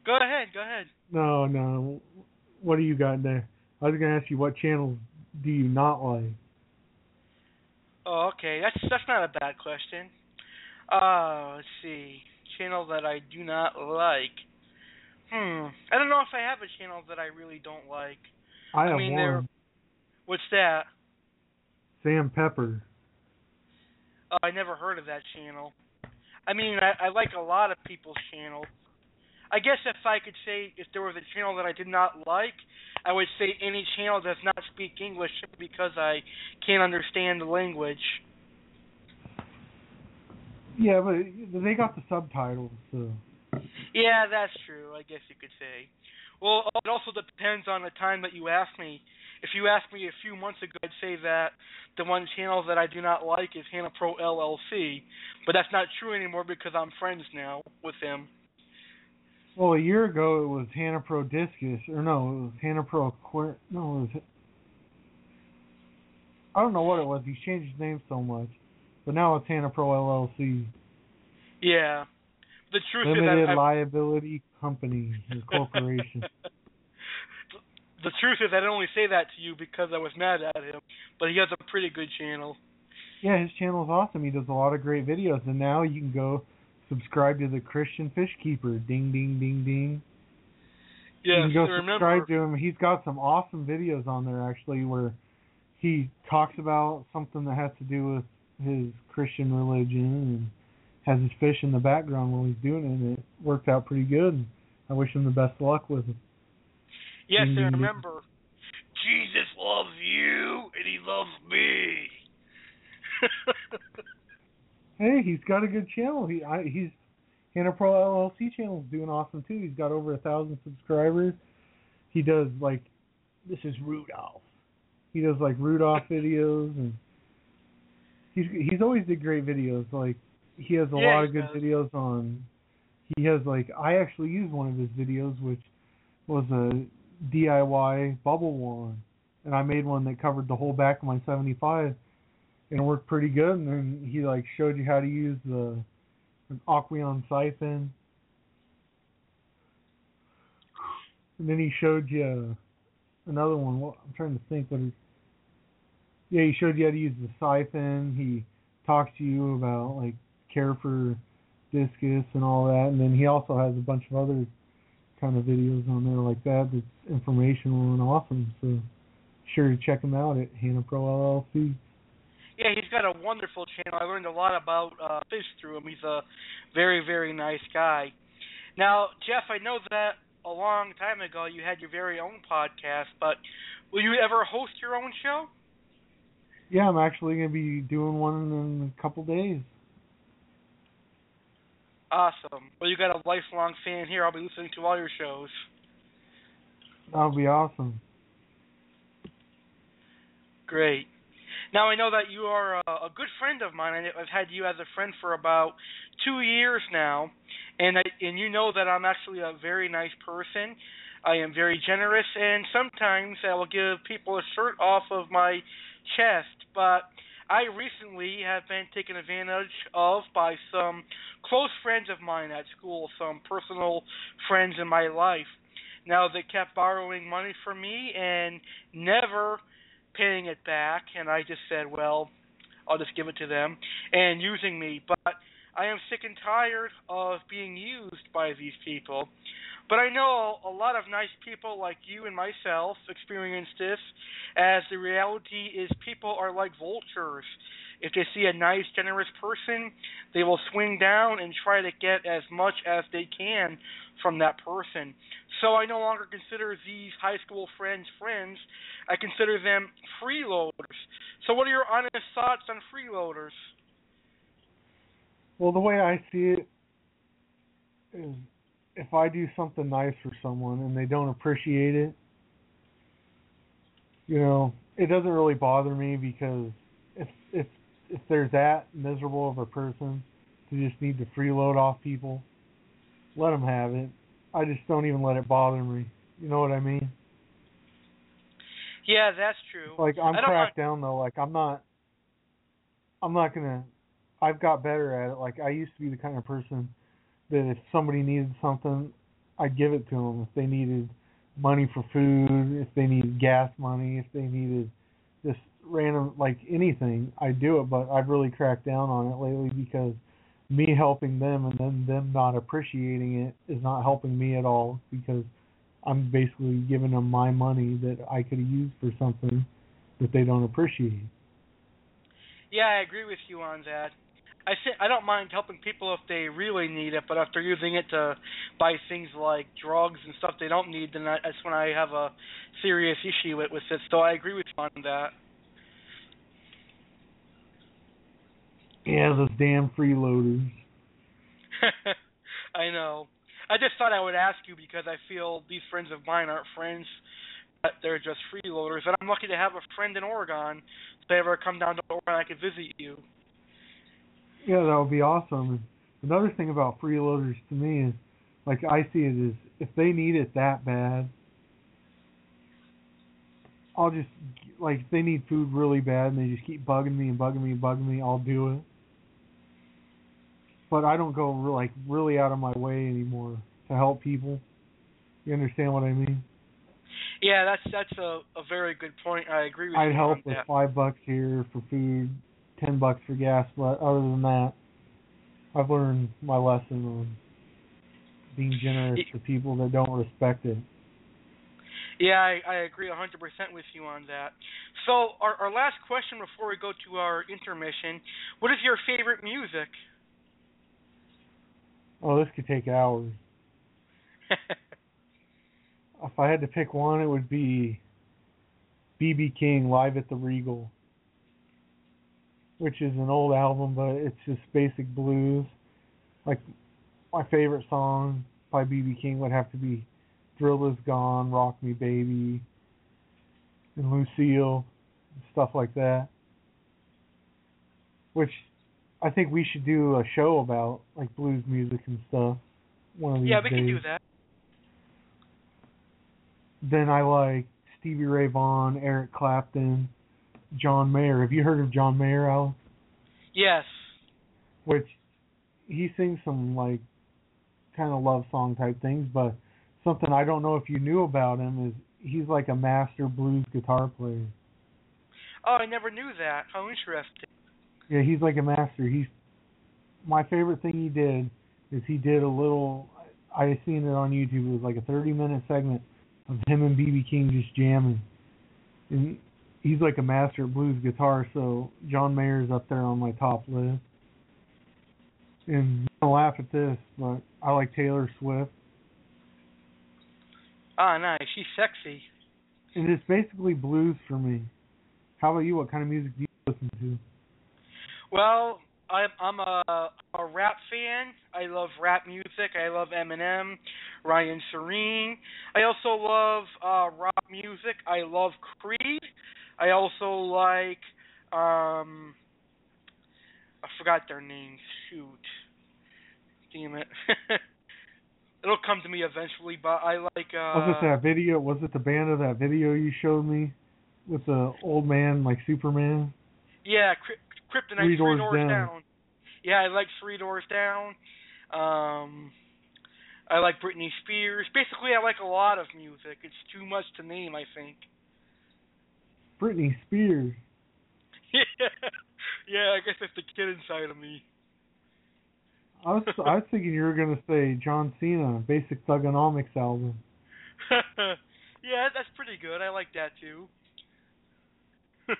S3: Go ahead, go ahead.
S4: No, no. What do you got there? I was gonna ask you what channels do you not like?
S3: Oh, okay. That's that's not a bad question. Uh, let's see. Channel that I do not like. Hmm. I don't know if I have a channel that I really don't like.
S4: I
S3: I
S4: have
S3: mean,
S4: one.
S3: What's that?
S4: Sam Pepper.
S3: Uh, I never heard of that channel. I mean, I, I like a lot of people's channels. I guess if I could say if there was a channel that I did not like, I would say any channel that does not speak English because I can't understand the language.
S4: Yeah, but they got the subtitles, so.
S3: Yeah, that's true. I guess you could say. Well, it also depends on the time that you ask me. If you asked me a few months ago, I'd say that the one channel that I do not like is Hannah Pro LLC, but that's not true anymore because I'm friends now with him.
S4: Well, a year ago it was Hannah Pro Discus, or no, it was Hannah Pro Aquar. No, it was. I don't know what it was. He's changed his name so much, but now it's Hannah Pro LLC,
S3: Yeah. The truth
S4: Limited
S3: is that I,
S4: Liability Company and Corporation.
S3: the truth is I didn't only say that to you because I was mad at him, but he has a pretty good channel.
S4: yeah, his channel is awesome. He does a lot of great videos, and now you can go subscribe to the Christian Fish Keeper. Ding, ding, ding, ding.
S3: Yes,
S4: you can go
S3: remember.
S4: to him. He's got some awesome videos on there actually where he talks about something that has to do with his Christian religion and has his fish in the background while he's doing it and it worked out pretty good. And I wish him the best of luck with it.
S3: Yes,
S4: Ding,
S3: I
S4: ding, ding.
S3: remember. Jesus loves you and he loves me.
S4: Hey, he's got a good channel. He I, he's Hannah Pro LLC channel is doing awesome too. He's got over a thousand subscribers. He does like this is Rudolph. He does like Rudolph videos and he's he's always did great videos. Like he has a
S3: Yeah,
S4: lot of good
S3: does.
S4: videos on. He has like I actually used one of his videos which was a DIY bubble wand, and I made one that covered the whole back of my 75 and it worked pretty good. And then he like showed you how to use the an Aqueon siphon, and then he showed you uh, another one. What I'm trying to think what. Yeah, he showed you how to use the siphon. He talks to you about like care for discus and all that, and then he also has a bunch of other kind of videos on there like that that's informational and awesome. So sure to check him out at Hannah Pro LLC.
S3: Yeah, he's got a wonderful channel. I learned a lot about uh, fish through him. He's a very, very nice guy. Now, Jeff, I know that a long time ago you had your very own podcast, but will you ever host your own show?
S4: Yeah, I'm actually gonna be doing one in a couple days.
S3: Awesome. Well, you got a lifelong fan here. I'll be listening to all your shows.
S4: That'll be awesome.
S3: Great. Now I know that you are a, a good friend of mine. and I've had you as a friend for about two years now, and I, and you know that I'm actually a very nice person. I am very generous, and sometimes I will give people a shirt off of my chest. But I recently have been taken advantage of by some close friends of mine at school, some personal friends in my life. Now they kept borrowing money from me and never paying it back and I just said, well, I'll just give it to them and using me. But I am sick and tired of being used by these people. But I know a lot of nice people like you and myself experience this as the reality is people are like vultures if they see a nice, generous person, they will swing down and try to get as much as they can from that person. So I no longer consider these high school friends friends. I consider them freeloaders. So what are your honest thoughts on freeloaders?
S4: Well, the way I see it is if I do something nice for someone and they don't appreciate it, you know, it doesn't really bother me because if there's that miserable of a person to just need to freeload off people, let them have it. I just don't even let it bother me. You know what I mean?
S3: Yeah, that's true.
S4: Like I'm cracked
S3: want-
S4: down though. Like I'm not. I'm not gonna. I've got better at it. Like I used to be the kind of person that if somebody needed something, I'd give it to them. If they needed money for food, if they needed gas money, if they needed just random like anything, I'd do it. But I've really cracked down on it lately because me helping them and then them not appreciating it is not helping me at all because I'm basically giving them my money that I could used for something that they don't appreciate.
S3: Yeah, I agree with you on that. I say, I don't mind helping people if they really need it, but if they're using it to buy things like drugs and stuff they don't need, then I, that's when I have a serious issue with, with it. So I agree with you on that.
S4: Yeah, those damn freeloaders.
S3: I know. I just thought I would ask you because I feel these friends of mine aren't friends, but they're just freeloaders. And I'm lucky to have a friend in Oregon. If they ever come down to Oregon, I could visit you.
S4: Yeah, that would be awesome. Another thing about freeloaders to me is, like I see it is, if they need it that bad, I'll just like if they need food really bad and they just keep bugging me and bugging me and bugging me, I'll do it. But I don't go like really out of my way anymore to help people. You understand what I mean?
S3: Yeah, that's that's a a very good point. I agree with
S4: I'd
S3: you
S4: help
S3: on
S4: with
S3: that.
S4: five bucks here for food, ten bucks for gas. But other than that, I've learned my lesson on being generous to people that don't respect it.
S3: Yeah, I, I agree 100% with you on that. So, our, our last question before we go to our intermission what is your favorite music?
S4: Oh, this could take hours. If I had to pick one, it would be BB King live at the Regal, which is an old album, but it's just basic blues. Like my favorite song by BB King would have to be "Thrill Is Gone," "Rock Me Baby," and "Lucille," stuff like that. Which I think we should do a show about, like blues music and stuff. One of these
S3: yeah, we
S4: days.
S3: can do that.
S4: Then I like Stevie Ray Vaughan, Eric Clapton, John Mayer. Have you heard of John Mayer, Alex?
S3: Yes.
S4: Which he sings some like kind of love song type things, but something I don't know if you knew about him is he's like a master blues guitar player.
S3: Oh, I never knew that. How interesting.
S4: Yeah, he's like a master. He's my favorite thing he did is he did a little. I seen it on YouTube. It was like a 30 minute segment of him and BB King just jamming, and he's like a master at blues guitar. So John Mayer's up there on my top list. And gonna laugh at this, but I like Taylor Swift,
S3: Ah, nice. She's sexy.
S4: and it's basically blues for me. How about you? What kind of music do you listen to?
S3: Well, I'm I'm a a rap fan. I love rap music. I love Eminem, Ryan Serene. I also love uh rock music. I love Creed. I also like um I forgot their names. Shoot. Damn it. It'll come to me eventually, but I like uh
S4: Was it that video? Was it the band of that video you showed me with the old man like Superman?
S3: Yeah, Kryptonite
S4: Three
S3: Three,
S4: Doors
S3: Doors,
S4: Down.
S3: down. Yeah, I like Three Doors Down. Um I like Britney Spears. Basically, I like a lot of music. It's too much to name, I think.
S4: Britney Spears.
S3: yeah, I guess that's the kid inside of me.
S4: I was I was thinking you were gonna say John Cena, Basic Thuganomics album.
S3: yeah, that's pretty good. I like that too.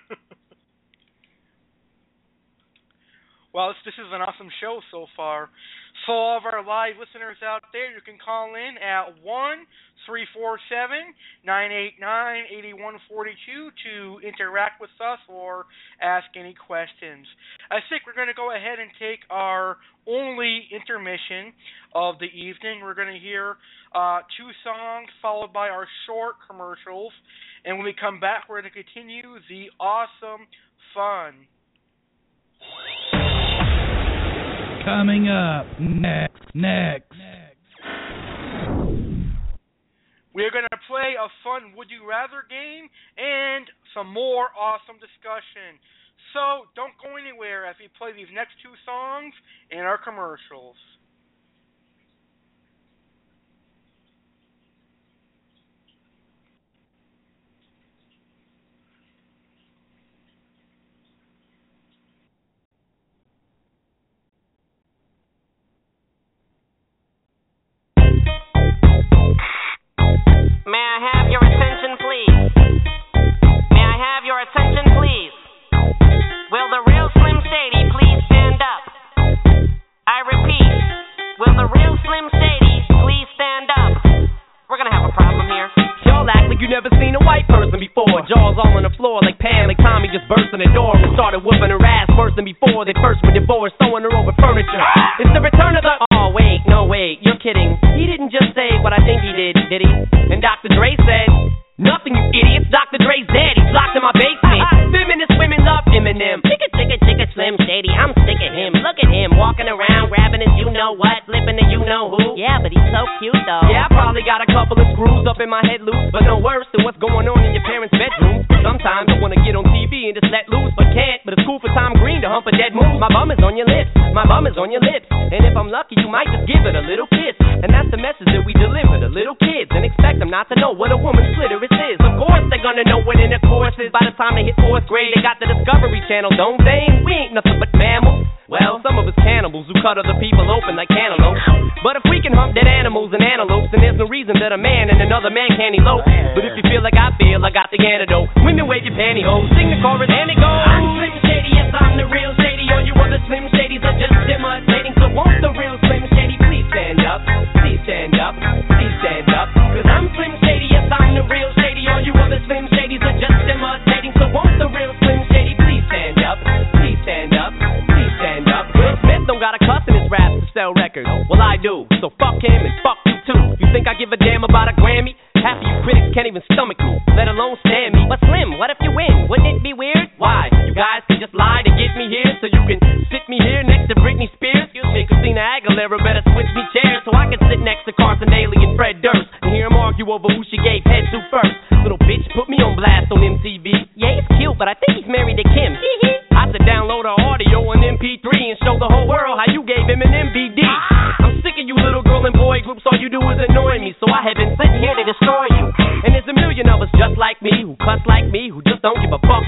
S3: Well, this, this is an awesome show so far. So, all of our live listeners out there, you can call in at 1 347 989 8142 to interact with us or ask any questions. I think we're going to go ahead and take our only intermission of the evening. We're going to hear uh, two songs followed by our short commercials. And when we come back, we're going to continue the awesome fun.
S2: coming up next. Next.
S3: We're going to play a fun Would You Rather game and some more awesome discussion. So don't go anywhere as we play these next two songs and our commercials.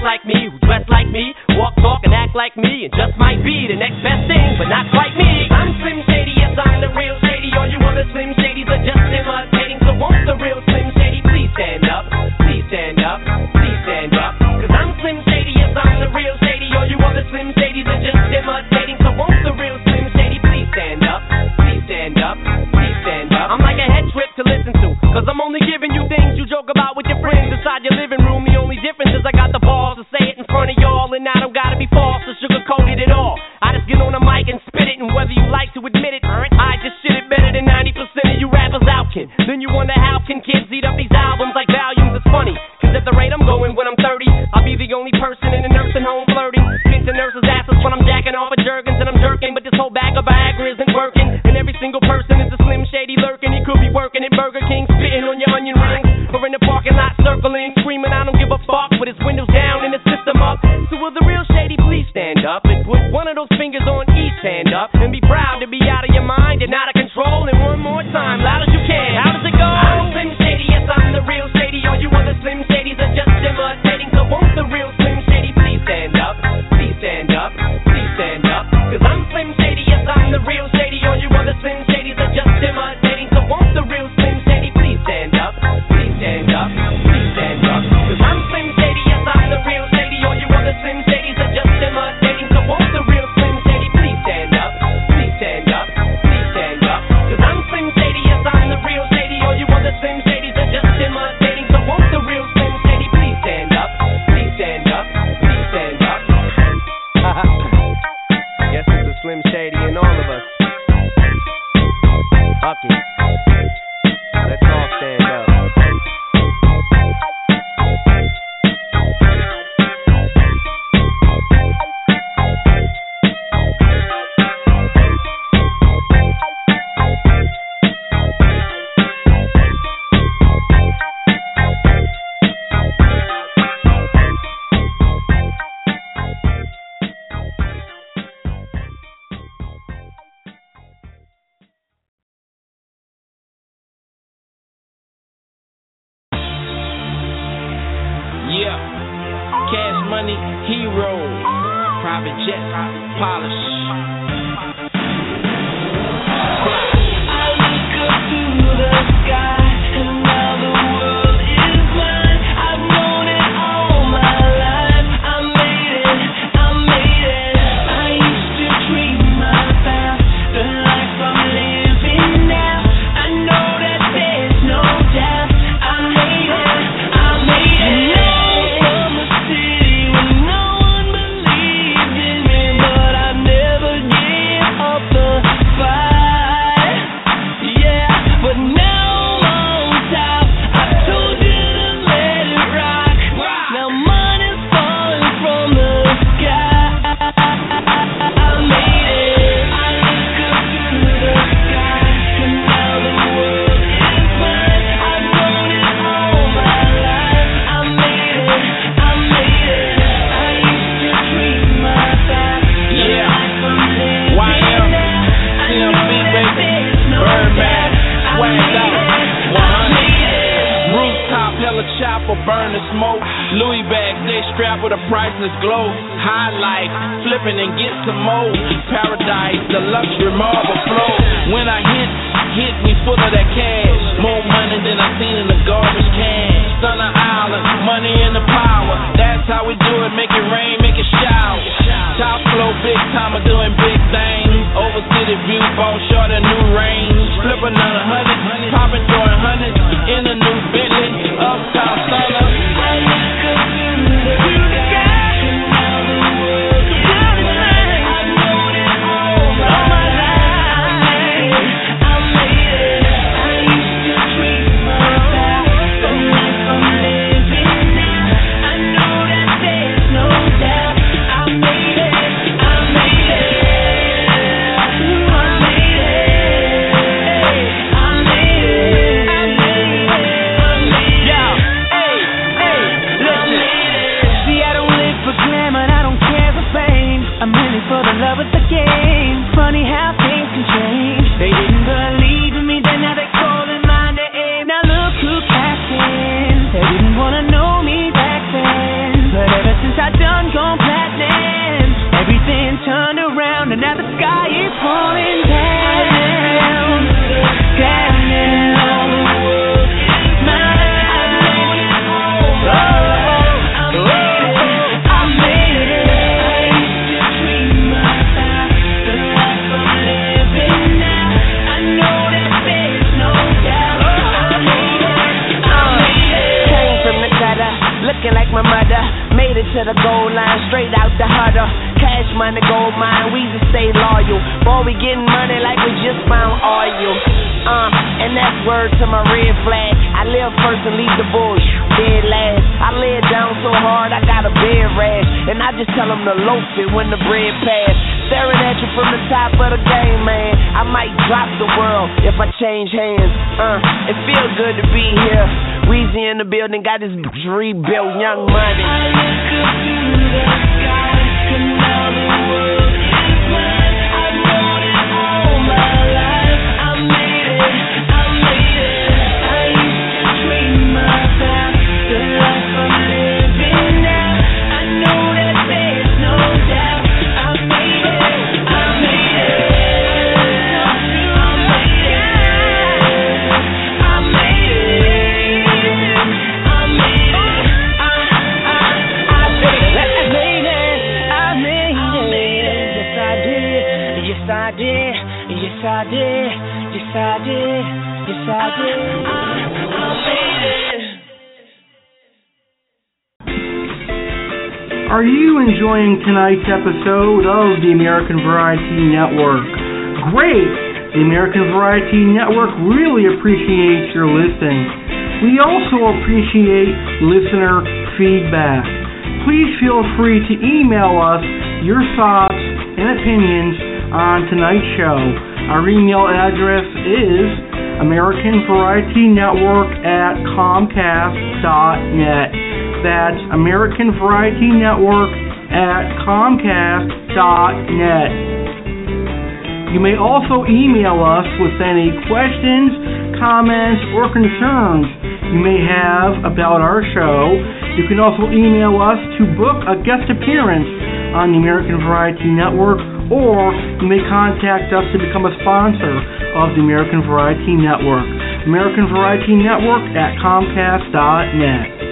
S8: like me, who dress like me, walk, talk, and act like me, and just might be the next best thing, but not quite me. I'm Slim Shady, yes, I'm the real Shady. All you other Slim Shadys are just imitating, so won't the real Slim Shady please stand
S9: up?
S10: Tonight's episode of the American Variety Network? Great!
S3: the American Variety Network really appreciates your listening. We also appreciate listener feedback. Please feel free to email us your thoughts and opinions on tonight's show. Our email address is American Variety Network at Comcast.net. That's American Variety Network at Comcast.net. You may also email us with any questions, comments, or concerns you may have about our show. You can also email us to book a guest appearance on the American Variety Network, or you may contact us to become a sponsor of the American Variety Network. American Variety Network at Comcast.net.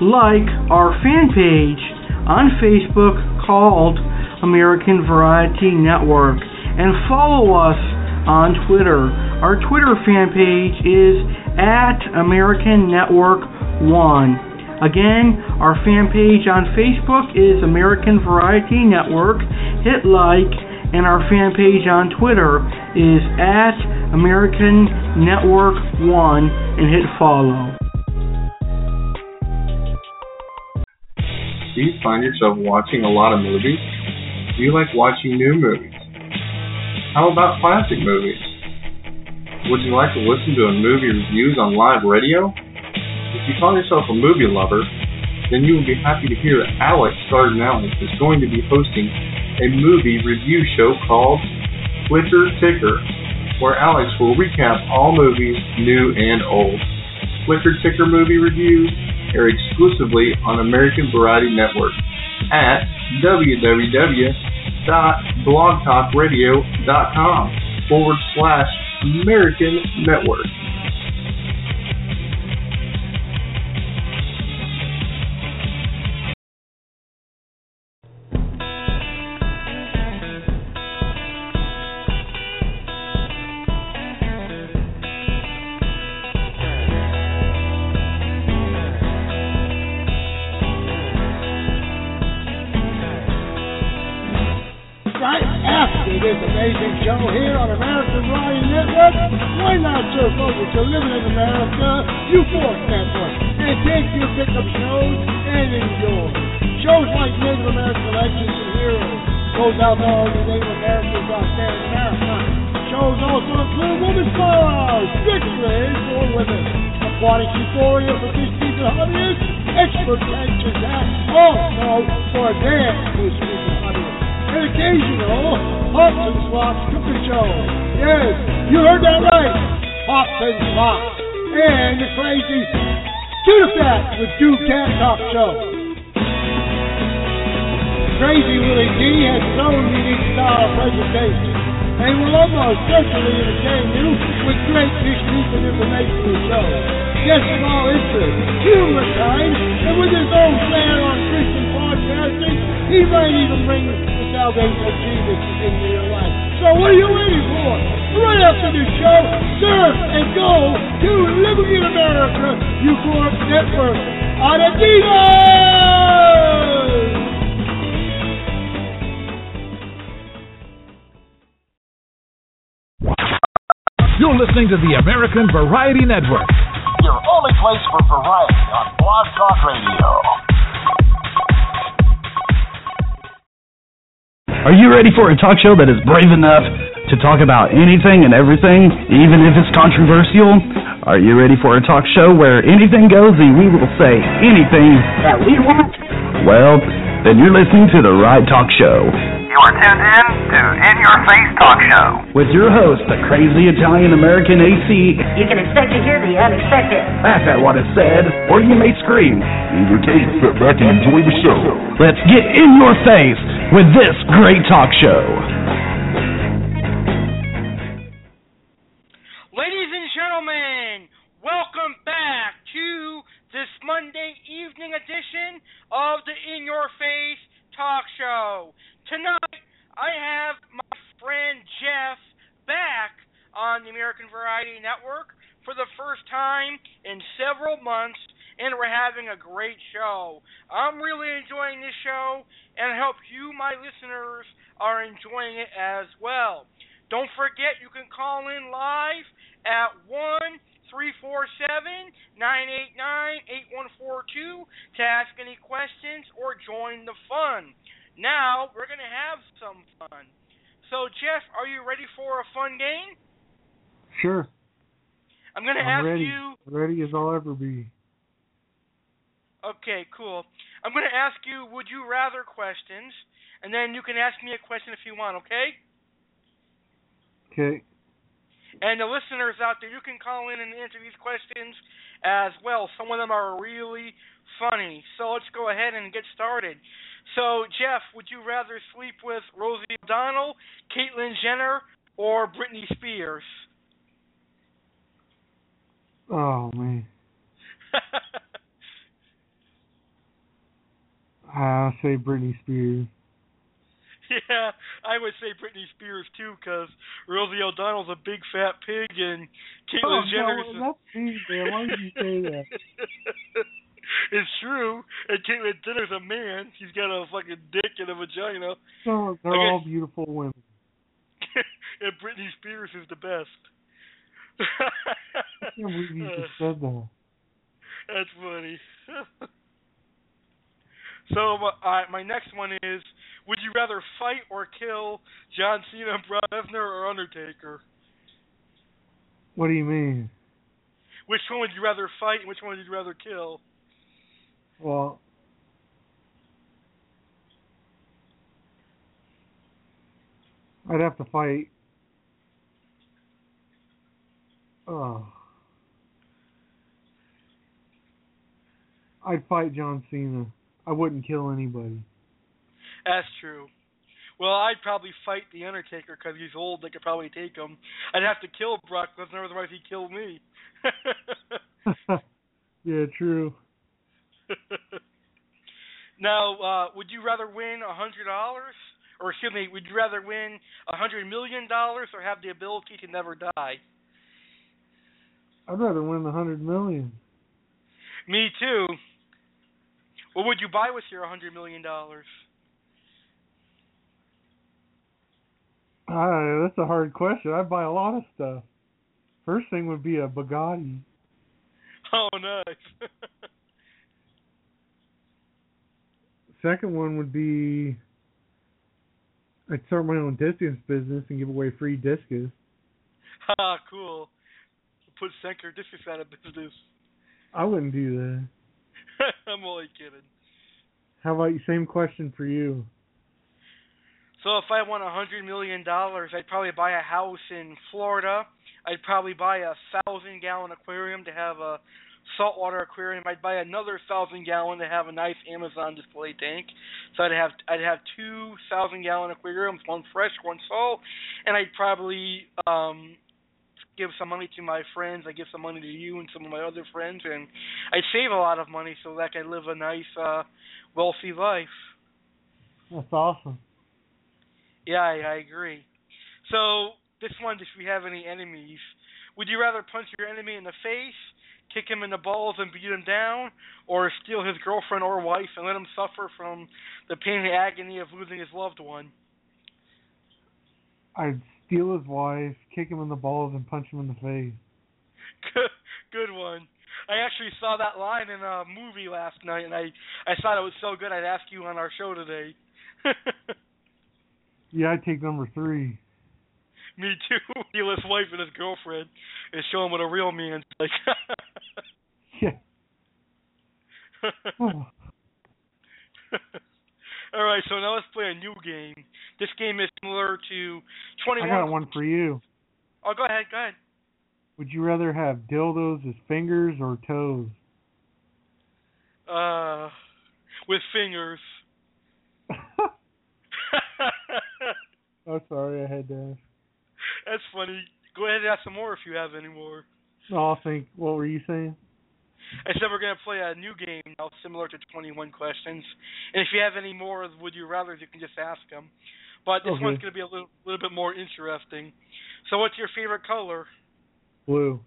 S3: Like our fan page on Facebook called American Variety Network and follow us on Twitter. Our Twitter fan page is at American Network 1. Again, our fan page on Facebook is American Variety Network. Hit like, and our fan page on Twitter is at American Network 1 and hit follow.
S11: Do you find yourself watching a lot of movies? Do you like watching new movies? How about classic movies? Would you like to listen to a movie reviews on live radio? If you call yourself a movie lover, then you will be happy to hear that Alex Cardinelli is going to be hosting a movie review show called Flicker Ticker, where Alex will recap all movies, new and old. Flicker Ticker movie reviews air exclusively on American Variety Network at www.blogtalkradio.com forward slash American Network.
S12: Presentation and will almost certainly entertain you with great history and informational shows. Yes, of all interest, humorous kind, and with his own flair on Christian podcasting, he might even bring the salvation of Jesus into your life. So what are you waiting for? Right after this show, surf and go to in America, Euphoric Network on Adidas!
S13: To the American Variety Network.
S1: Your only place for variety on Blog Talk Radio.
S2: Are you ready for a talk show that is brave enough to talk about anything and everything, even if it's controversial? Are you ready for a talk show where anything goes and we will say anything that we want? Well, then you're listening to the right talk show.
S5: You You're tuned in to In Your Face Talk Show.
S2: With your host, the crazy Italian American AC.
S6: You can expect to hear the unexpected.
S2: Laugh at what is said, or you may scream.
S7: Either case, sit back and enjoy the show.
S2: Let's get in your face with this great talk show.
S3: Monday evening edition of the In Your Face Talk Show. Tonight, I have my friend Jeff back on the American Variety Network for the first time in several months, and we're having a great show. I'm really enjoying this show, and I hope you, my listeners, are enjoying it as well. Don't forget, you can call in live at 1 347 989 8142 to ask any questions or join the fun. Now, we're going to have some fun. So, Jeff, are you ready for a fun game?
S4: Sure.
S3: I'm going to ask
S4: ready.
S3: you.
S4: Ready as I'll ever be.
S3: Okay, cool. I'm going to ask you would you rather questions, and then you can ask me a question if you want, okay?
S4: Okay.
S3: And the listeners out there, you can call in and answer these questions as well. Some of them are really funny. So let's go ahead and get started. So, Jeff, would you rather sleep with Rosie O'Donnell, Caitlyn Jenner, or Britney Spears?
S4: Oh man. I'll say Britney Spears.
S3: yeah, I would say Britney Spears too, because Rosie O'Donnell's a big fat pig, and Caitlyn
S4: oh,
S3: Jenner's.
S4: no, that's me, man. Why did you say that?
S3: it's true. And Caitlyn Jenner's a man. She's got a fucking dick and a vagina.
S4: No, they're
S3: Okay.
S4: all beautiful women.
S3: and Britney Spears is the best.
S4: I can't believe you just said that.
S3: That's funny. so uh, my next one is: Would you rather fight or kill John Cena, Brock Lesnar, or Undertaker?
S4: What do you mean?
S3: Which one would you rather fight, and which one would you rather kill?
S4: Well, I'd have to fight. Oh. I'd fight John Cena. I wouldn't kill anybody.
S3: That's true. Well, I'd probably fight the Undertaker because he's old. They could probably take him. I'd have to kill Brock Lesnar, otherwise he'd kill me.
S4: yeah, true.
S3: now, uh, would you rather win a hundred dollars, or excuse me, would you rather win a hundred million dollars, or have the ability to never die?
S4: I'd rather win the hundred million.
S3: Me too. What would you buy with your hundred million dollars?
S4: Uh, that's a hard question. I'd buy a lot of stuff. First thing would be a Bugatti.
S3: Oh, nice.
S4: Second one would be I'd start my own discus business and give away free discus.
S3: ah, cool. Put Stendker Discus out of business.
S4: I wouldn't do that.
S3: I'm only kidding.
S4: How about you? Same question for you.
S3: So if I won a hundred million dollars, I'd probably buy a house in Florida. I'd probably buy a thousand gallon aquarium to have a saltwater aquarium. I'd buy another thousand gallon to have a nice Amazon display tank. So I'd have I'd have two thousand gallon aquariums, one fresh, one salt, and I'd probably um give some money to my friends. I give some money to you and some of my other friends, and I'd save a lot of money so that I could live a nice, uh, wealthy life.
S4: That's awesome.
S3: Yeah, I, I agree. So this one, if we have any enemies, would you rather punch your enemy in the face, kick him in the balls and beat him down, or steal his girlfriend or wife and let him suffer from the pain and agony of losing his loved one?
S4: I'd steal his wife, kick him in the balls, and punch him in the face.
S3: Good, good one. I actually saw that line in a movie last night, and I I thought it was so good. I'd ask you on our show today.
S4: Yeah, I'd take number three.
S3: Me too. Steal his wife and his girlfriend, and show him what a real man's like.
S4: Yeah.
S3: All right, so now let's play a new game. This game is similar to
S4: I
S3: 21.
S4: got one for you.
S3: Oh, go ahead, go ahead.
S4: Would you rather have dildos as fingers or toes?
S3: Uh, with fingers.
S4: Oh, sorry, I had to ask.
S3: That's funny. Go ahead and ask some more if you have any more.
S4: No, I'll think. What were you saying?
S3: I said we're going to play a new game now, similar to 21 questions. And if you have any more Would You Rather, you can just ask them. But this
S4: Okay.
S3: one's going to be a little, little bit more interesting. So, what's your favorite color?
S4: Blue.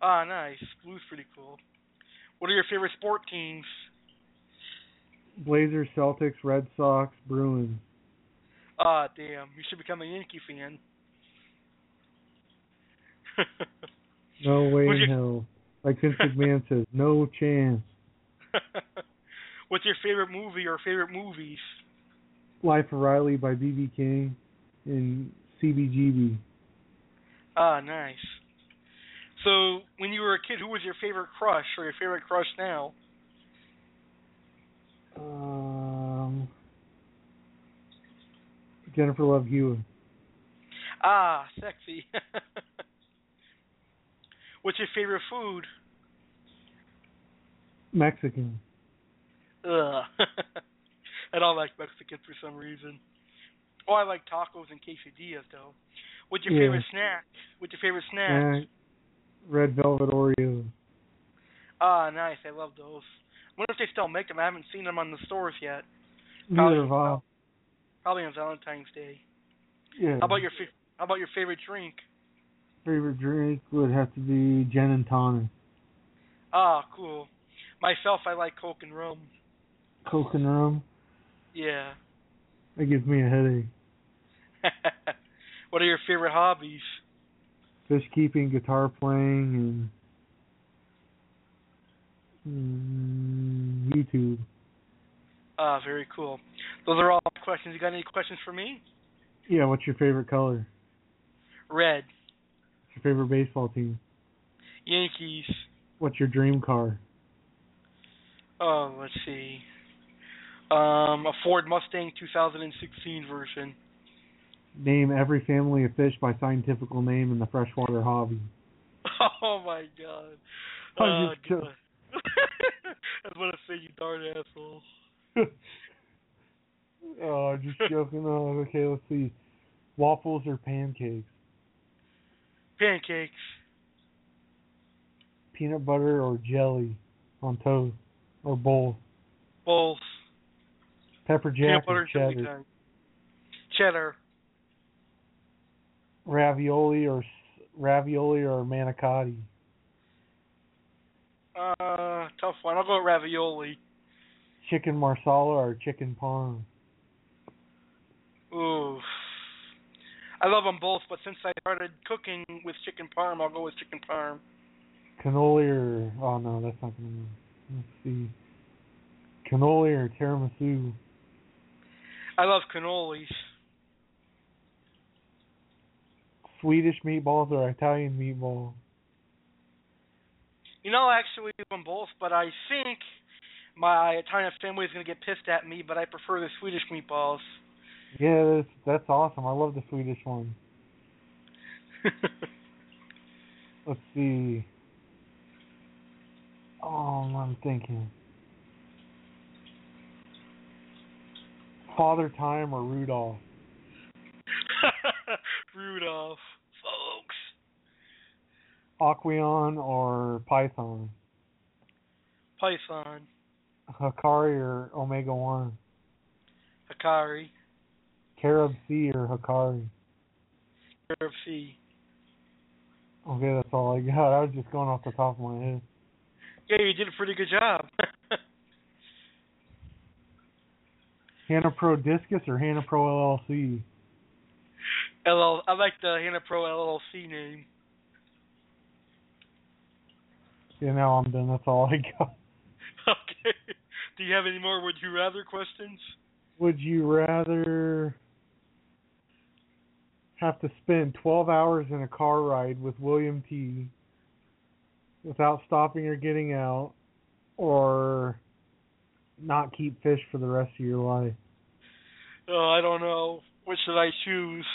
S3: Ah, nice. Blue's pretty cool. What are your favorite sport teams?
S4: Blazers, Celtics, Red Sox, Bruins.
S3: Ah, damn. You should become a Yankee fan.
S4: No way in
S3: your-
S4: hell. Like Vince McMahon says, no chance.
S3: What's your favorite movie or favorite movies?
S4: Life of Riley by B.B. King and CBGB.
S3: Ah, nice. So, when you were a kid, who was your favorite crush or your favorite crush now?
S4: Um, Jennifer Love Hewitt.
S3: Ah, sexy. What's your favorite food?
S4: Mexican.
S3: Ugh. I don't like Mexican for some reason. Oh, I like tacos and quesadillas though. What's your
S4: Yeah.
S3: favorite snack? What's your favorite snack?
S4: And Red Velvet Oreos.
S3: Ah, nice. I love those. I wonder if they still make them. I haven't seen them on the stores yet.
S4: Neither have I.
S3: Probably on Valentine's Day.
S4: Yeah.
S3: How about your fa- How about your favorite drink?
S4: favorite drink would have to be gin and tonic.
S3: Ah, cool. Myself, I like Coke and rum.
S4: Coke and rum.
S3: Yeah.
S4: That gives me a headache.
S3: what are your favorite hobbies?
S4: Fish keeping, guitar playing, and mm, YouTube.
S3: Ah, very cool. Those are all questions. You got any questions for me?
S4: Yeah, what's your favorite color?
S3: Red.
S4: What's your favorite baseball team?
S3: Yankees.
S4: What's your dream car?
S3: Oh, let's see. Um, a Ford Mustang 2016 version.
S4: Name every family of fish by scientifical name in the freshwater hobby.
S3: Oh my god.
S4: I'm
S3: Oh,
S4: just joking.
S3: God. I was gonna say you darn asshole.
S4: oh, just joking. Oh, okay, let's see. Waffles or pancakes?
S3: Pancakes.
S4: Peanut butter or jelly on toast? Or both?
S3: Bowls.
S4: Pepper
S3: Peanut
S4: jack
S3: butter
S4: or cheddar?
S3: Cheddar.
S4: Ravioli or ravioli or manicotti?
S3: Uh, tough one. I'll go with ravioli.
S4: Chicken marsala or chicken parm?
S3: Ooh. I love them both, but since I started cooking with chicken parm, I'll go with chicken parm.
S4: Cannoli or oh no, that's not gonna. Let's see. Cannoli or tiramisu?
S3: I love cannolis.
S4: Swedish meatballs or Italian meatballs?
S3: You know, I actually love them both, but I think my Italian family is going to get pissed at me, but I prefer the Swedish meatballs.
S4: Yeah, that's that's awesome. I love the Swedish one. Let's see. Oh, I'm thinking. Father Time or Rudolph?
S3: Rudolph. Folks.
S4: Aqueon or Python?
S3: Python.
S4: Hikari or Omega One?
S3: Hikari.
S4: Carib Sea or Hikari?
S3: Carib Sea.
S4: Okay, that's all I got. I was just going off the top of my head.
S3: Yeah, you did a pretty good job.
S4: Hannah Pro Discus or Hannah Pro LLC?
S3: LL, I like the Hannah Pro LLC name.
S4: Yeah, now I'm done. That's all I got.
S3: Do you have any more would you rather questions?
S4: Would you rather have to spend 12 hours in a car ride with William T. without stopping or getting out, or not keep fish for the rest of your life?
S3: Oh, I don't know. What should I choose?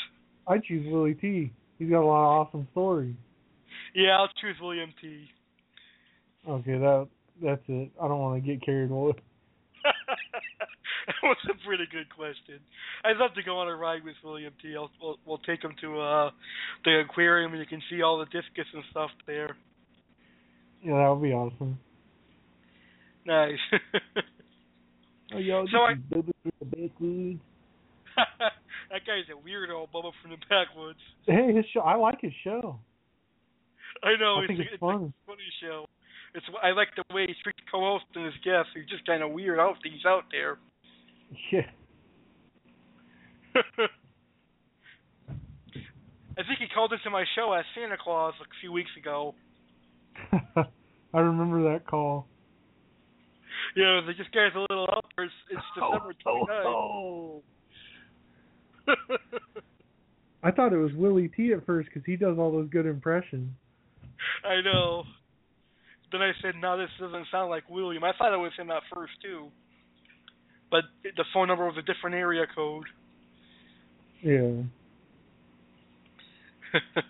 S4: I choose Willie T. He's got a lot of awesome stories.
S3: Yeah, I'll choose William T.
S4: Okay, that that's it. I don't want to get carried away.
S3: that was a pretty good question. I'd love to go on a ride with William T. I'll, we'll, we'll take him to uh the aquarium and you can see all the discus and stuff there.
S4: Yeah, that would be awesome.
S3: Nice.
S4: Oh, yo,
S3: So I-
S4: Bubba from the backwoods.
S3: that guy's a weirdo, Bubba from the backwoods.
S4: Hey, his show. I like his show.
S3: I know
S4: I think
S3: a,
S4: it's
S3: it's
S4: fun.
S3: a funny show. It's I like the way he treats co-host and his guests. He's just kind of weird out he's out there.
S4: Yeah.
S3: I think he called into my show as Santa Claus a few weeks ago.
S4: I remember that call.
S3: Yeah, like, this guy's a little out there. It's, it's oh, December
S4: oh,
S3: 29th.
S4: I thought it was Willie T at first because he does all those good impressions.
S3: I know. Then I said, no, this doesn't sound like William. I thought it was him at first, too. But the phone number was a different area code.
S4: Yeah.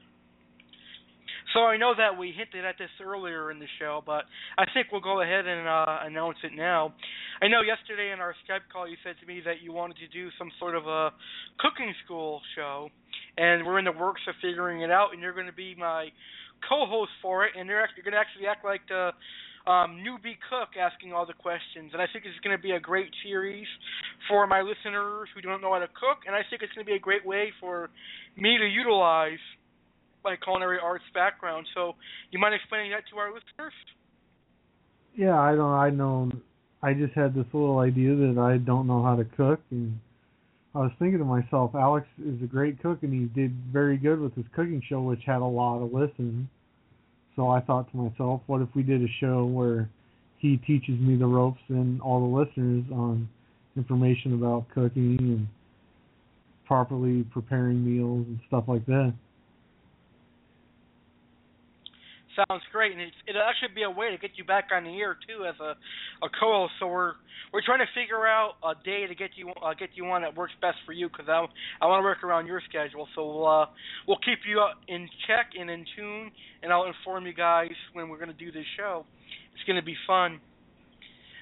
S3: so I know that we hinted at this earlier in the show, but I think we'll go ahead and uh, announce it now. I know yesterday in our Skype call you said to me that you wanted to do some sort of a cooking school show, and we're in the works of figuring it out, and you're going to be my co-host for it, and you're, act- you're going to actually act like the um, newbie cook asking all the questions. And I think it's going to be a great series for my listeners who don't know how to cook, and I think it's going to be a great way for me to utilize my culinary arts background. So, you mind explaining that to our listeners?
S4: Yeah, I don't. I know. I just had this little idea that I don't know how to cook, and I was thinking to myself, Alex is a great cook, and he did very good with his cooking show, which had a lot of listens. So I thought to myself, what if we did a show where he teaches me the ropes and all the listeners on information about cooking and properly preparing meals and stuff like that.
S3: Sounds great, and it's, it'll actually be a way to get you back on the air too as a a co-host. So we're we're trying to figure out a day to get you uh, get you on that works best for you because I I want to work around your schedule. So we'll uh, we'll keep you uh, in check and in tune, and I'll inform you guys when we're going to do this show. It's going to be fun.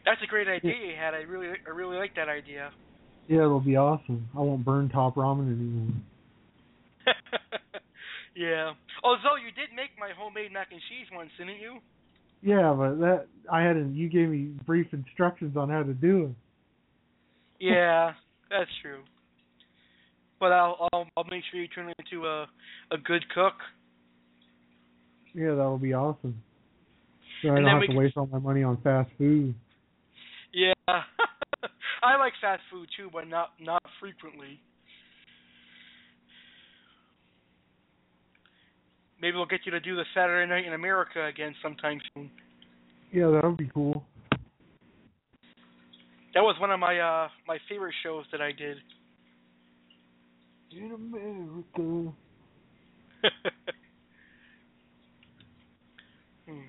S3: That's a great idea you had. I really I really like that idea.
S4: Yeah, it'll be awesome. I won't burn top ramen anymore.
S3: yeah. Although you did make my homemade mac and cheese once, didn't you?
S4: Yeah, but that I had a, you gave me brief instructions on how to do it.
S3: Yeah, that's true. But I'll I'll, I'll make sure you turn into a a good cook.
S4: Yeah, that'll be awesome. So I don't have to
S3: can-
S4: waste all my money on fast food.
S3: Yeah. I like fast food too, but not not frequently. Maybe we'll get you to do the Saturday Night in America again sometime soon.
S4: Yeah, that would be cool.
S3: That was one of my uh my favorite shows that I did.
S4: In America.
S3: Hmm.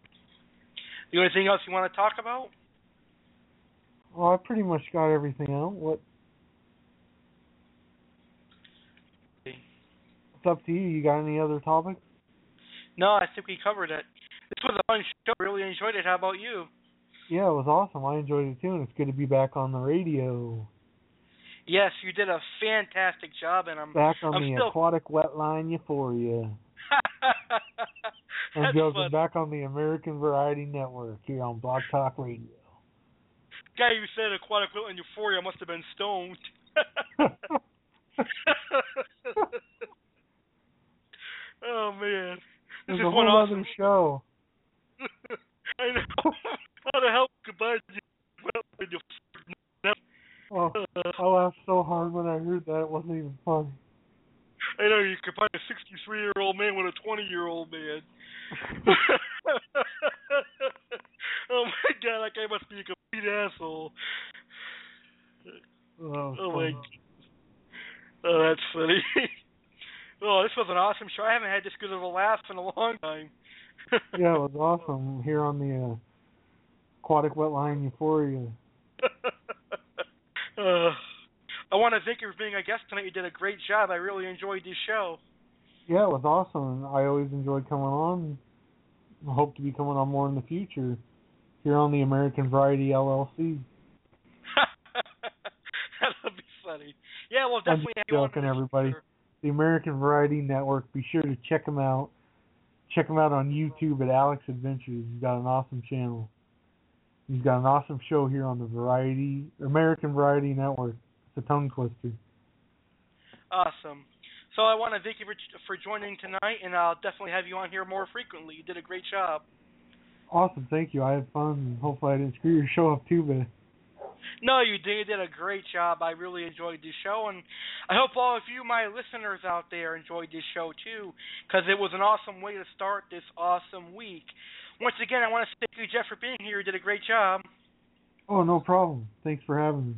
S3: The only thing else you want to talk about?
S4: Well, I pretty much got everything out. What? It's up to you. You got any other topics?
S3: No, I think we covered it. This was a fun show. Really enjoyed it. How about you?
S4: Yeah, it was awesome. I enjoyed it too, and it's good to be back on the radio.
S3: Yes, you did a fantastic job, and I'm
S4: Back on
S3: I'm
S4: the
S3: still
S4: aquatic wetline euphoria. And
S3: funny.
S4: back on the American Variety Network here on Blog Talk Radio.
S3: guy who said aquatic wetline euphoria must have been stoned. oh man,
S4: There's a whole
S3: awesome.
S4: other show.
S3: I know. How the hell goodbye to you? Well, when you-
S4: Oh, I laughed so hard when I heard that. It wasn't even funny.
S3: I know you could find a 63 year old man with a 20 year old man. oh my god, that guy must be a complete asshole.
S4: Oh,
S3: Oh my.
S4: funny.
S3: Oh, that's funny. Oh, this was an awesome show. I haven't had this good of a laugh in a long time.
S4: yeah, it was awesome here on the uh, aquatic wetline euphoria.
S3: uh, I want to thank you for being a guest tonight. You did a great job. I really enjoyed this show.
S4: Yeah, it was awesome. I always enjoyed coming on. I hope to be coming on more in the future here on the American Variety LLC.
S3: That'll be funny. Yeah, well,
S4: I'm
S3: definitely
S4: just
S3: have you on
S4: joking, everybody.
S3: future.
S4: The American Variety Network. Be sure to check them out. Check them out on YouTube at Alex Adventures. He's got an awesome channel. He's got an awesome show here on the Variety American Variety Network. It's a tongue twister.
S3: Awesome. So I want to thank you for for joining tonight, and I'll definitely have you on here more frequently. You did a great job.
S4: Awesome, thank you. I had fun. Hopefully, I didn't screw your show up too bad.
S3: No, you did. You did a great job. I really enjoyed this show, and I hope all of you, my listeners out there, enjoyed this show too, because it was an awesome way to start this awesome week. Once again, I want to thank you, Jeff, for being here. You did a great job.
S4: Oh, no problem. Thanks for having me.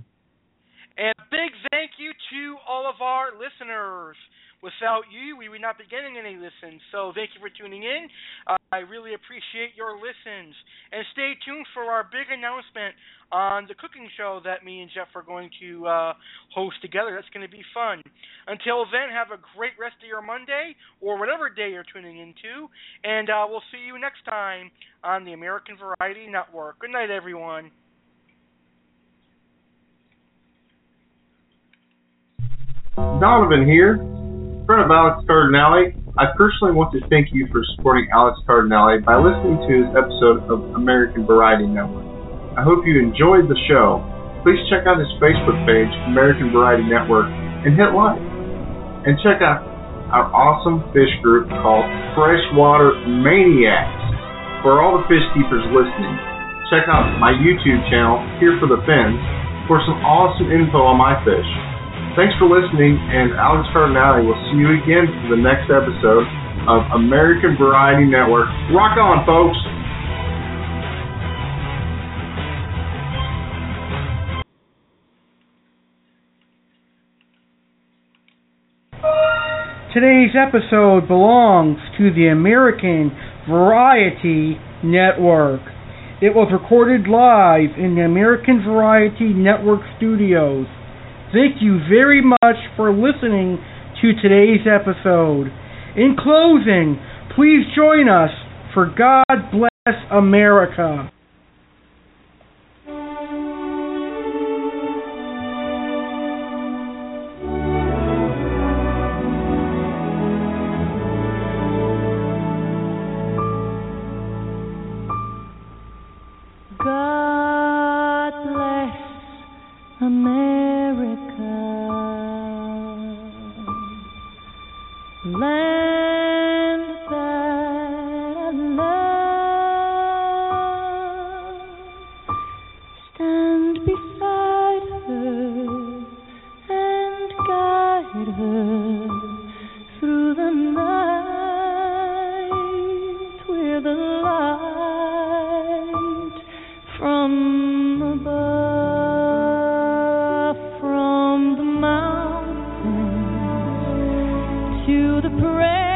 S3: And a big thank you to all of our listeners. Without you, we would not be getting any listens. So thank you for tuning in. Uh, I really appreciate your listens. And stay tuned for our big announcement on the cooking show that me and Jeff are going to uh, host together. That's going to be fun. Until then, have a great rest of your Monday or whatever day you're tuning into. And uh, we'll see you next time on the American Variety Network. Good night, everyone.
S11: Donovan here, friend of Alex Cardinale. I personally want to thank you for supporting Alex Cardinale by listening to his episode of American Variety Network. I hope you enjoyed the show. Please check out his Facebook page, American Variety Network, and hit like. And check out our awesome fish group called Freshwater Maniacs. For all the fish keepers listening, check out my YouTube channel, Here for the Fins, for some awesome info on my fish. Thanks for listening, and Alex Cardinale will see you again for the next episode of American Variety Network. Rock on, folks!
S14: Today's episode belongs to the American Variety Network. It was recorded live in the American Variety Network studios. Thank you very much for listening to today's episode. In closing, please join us for God Bless America.
S10: God bless America, land to the prairies,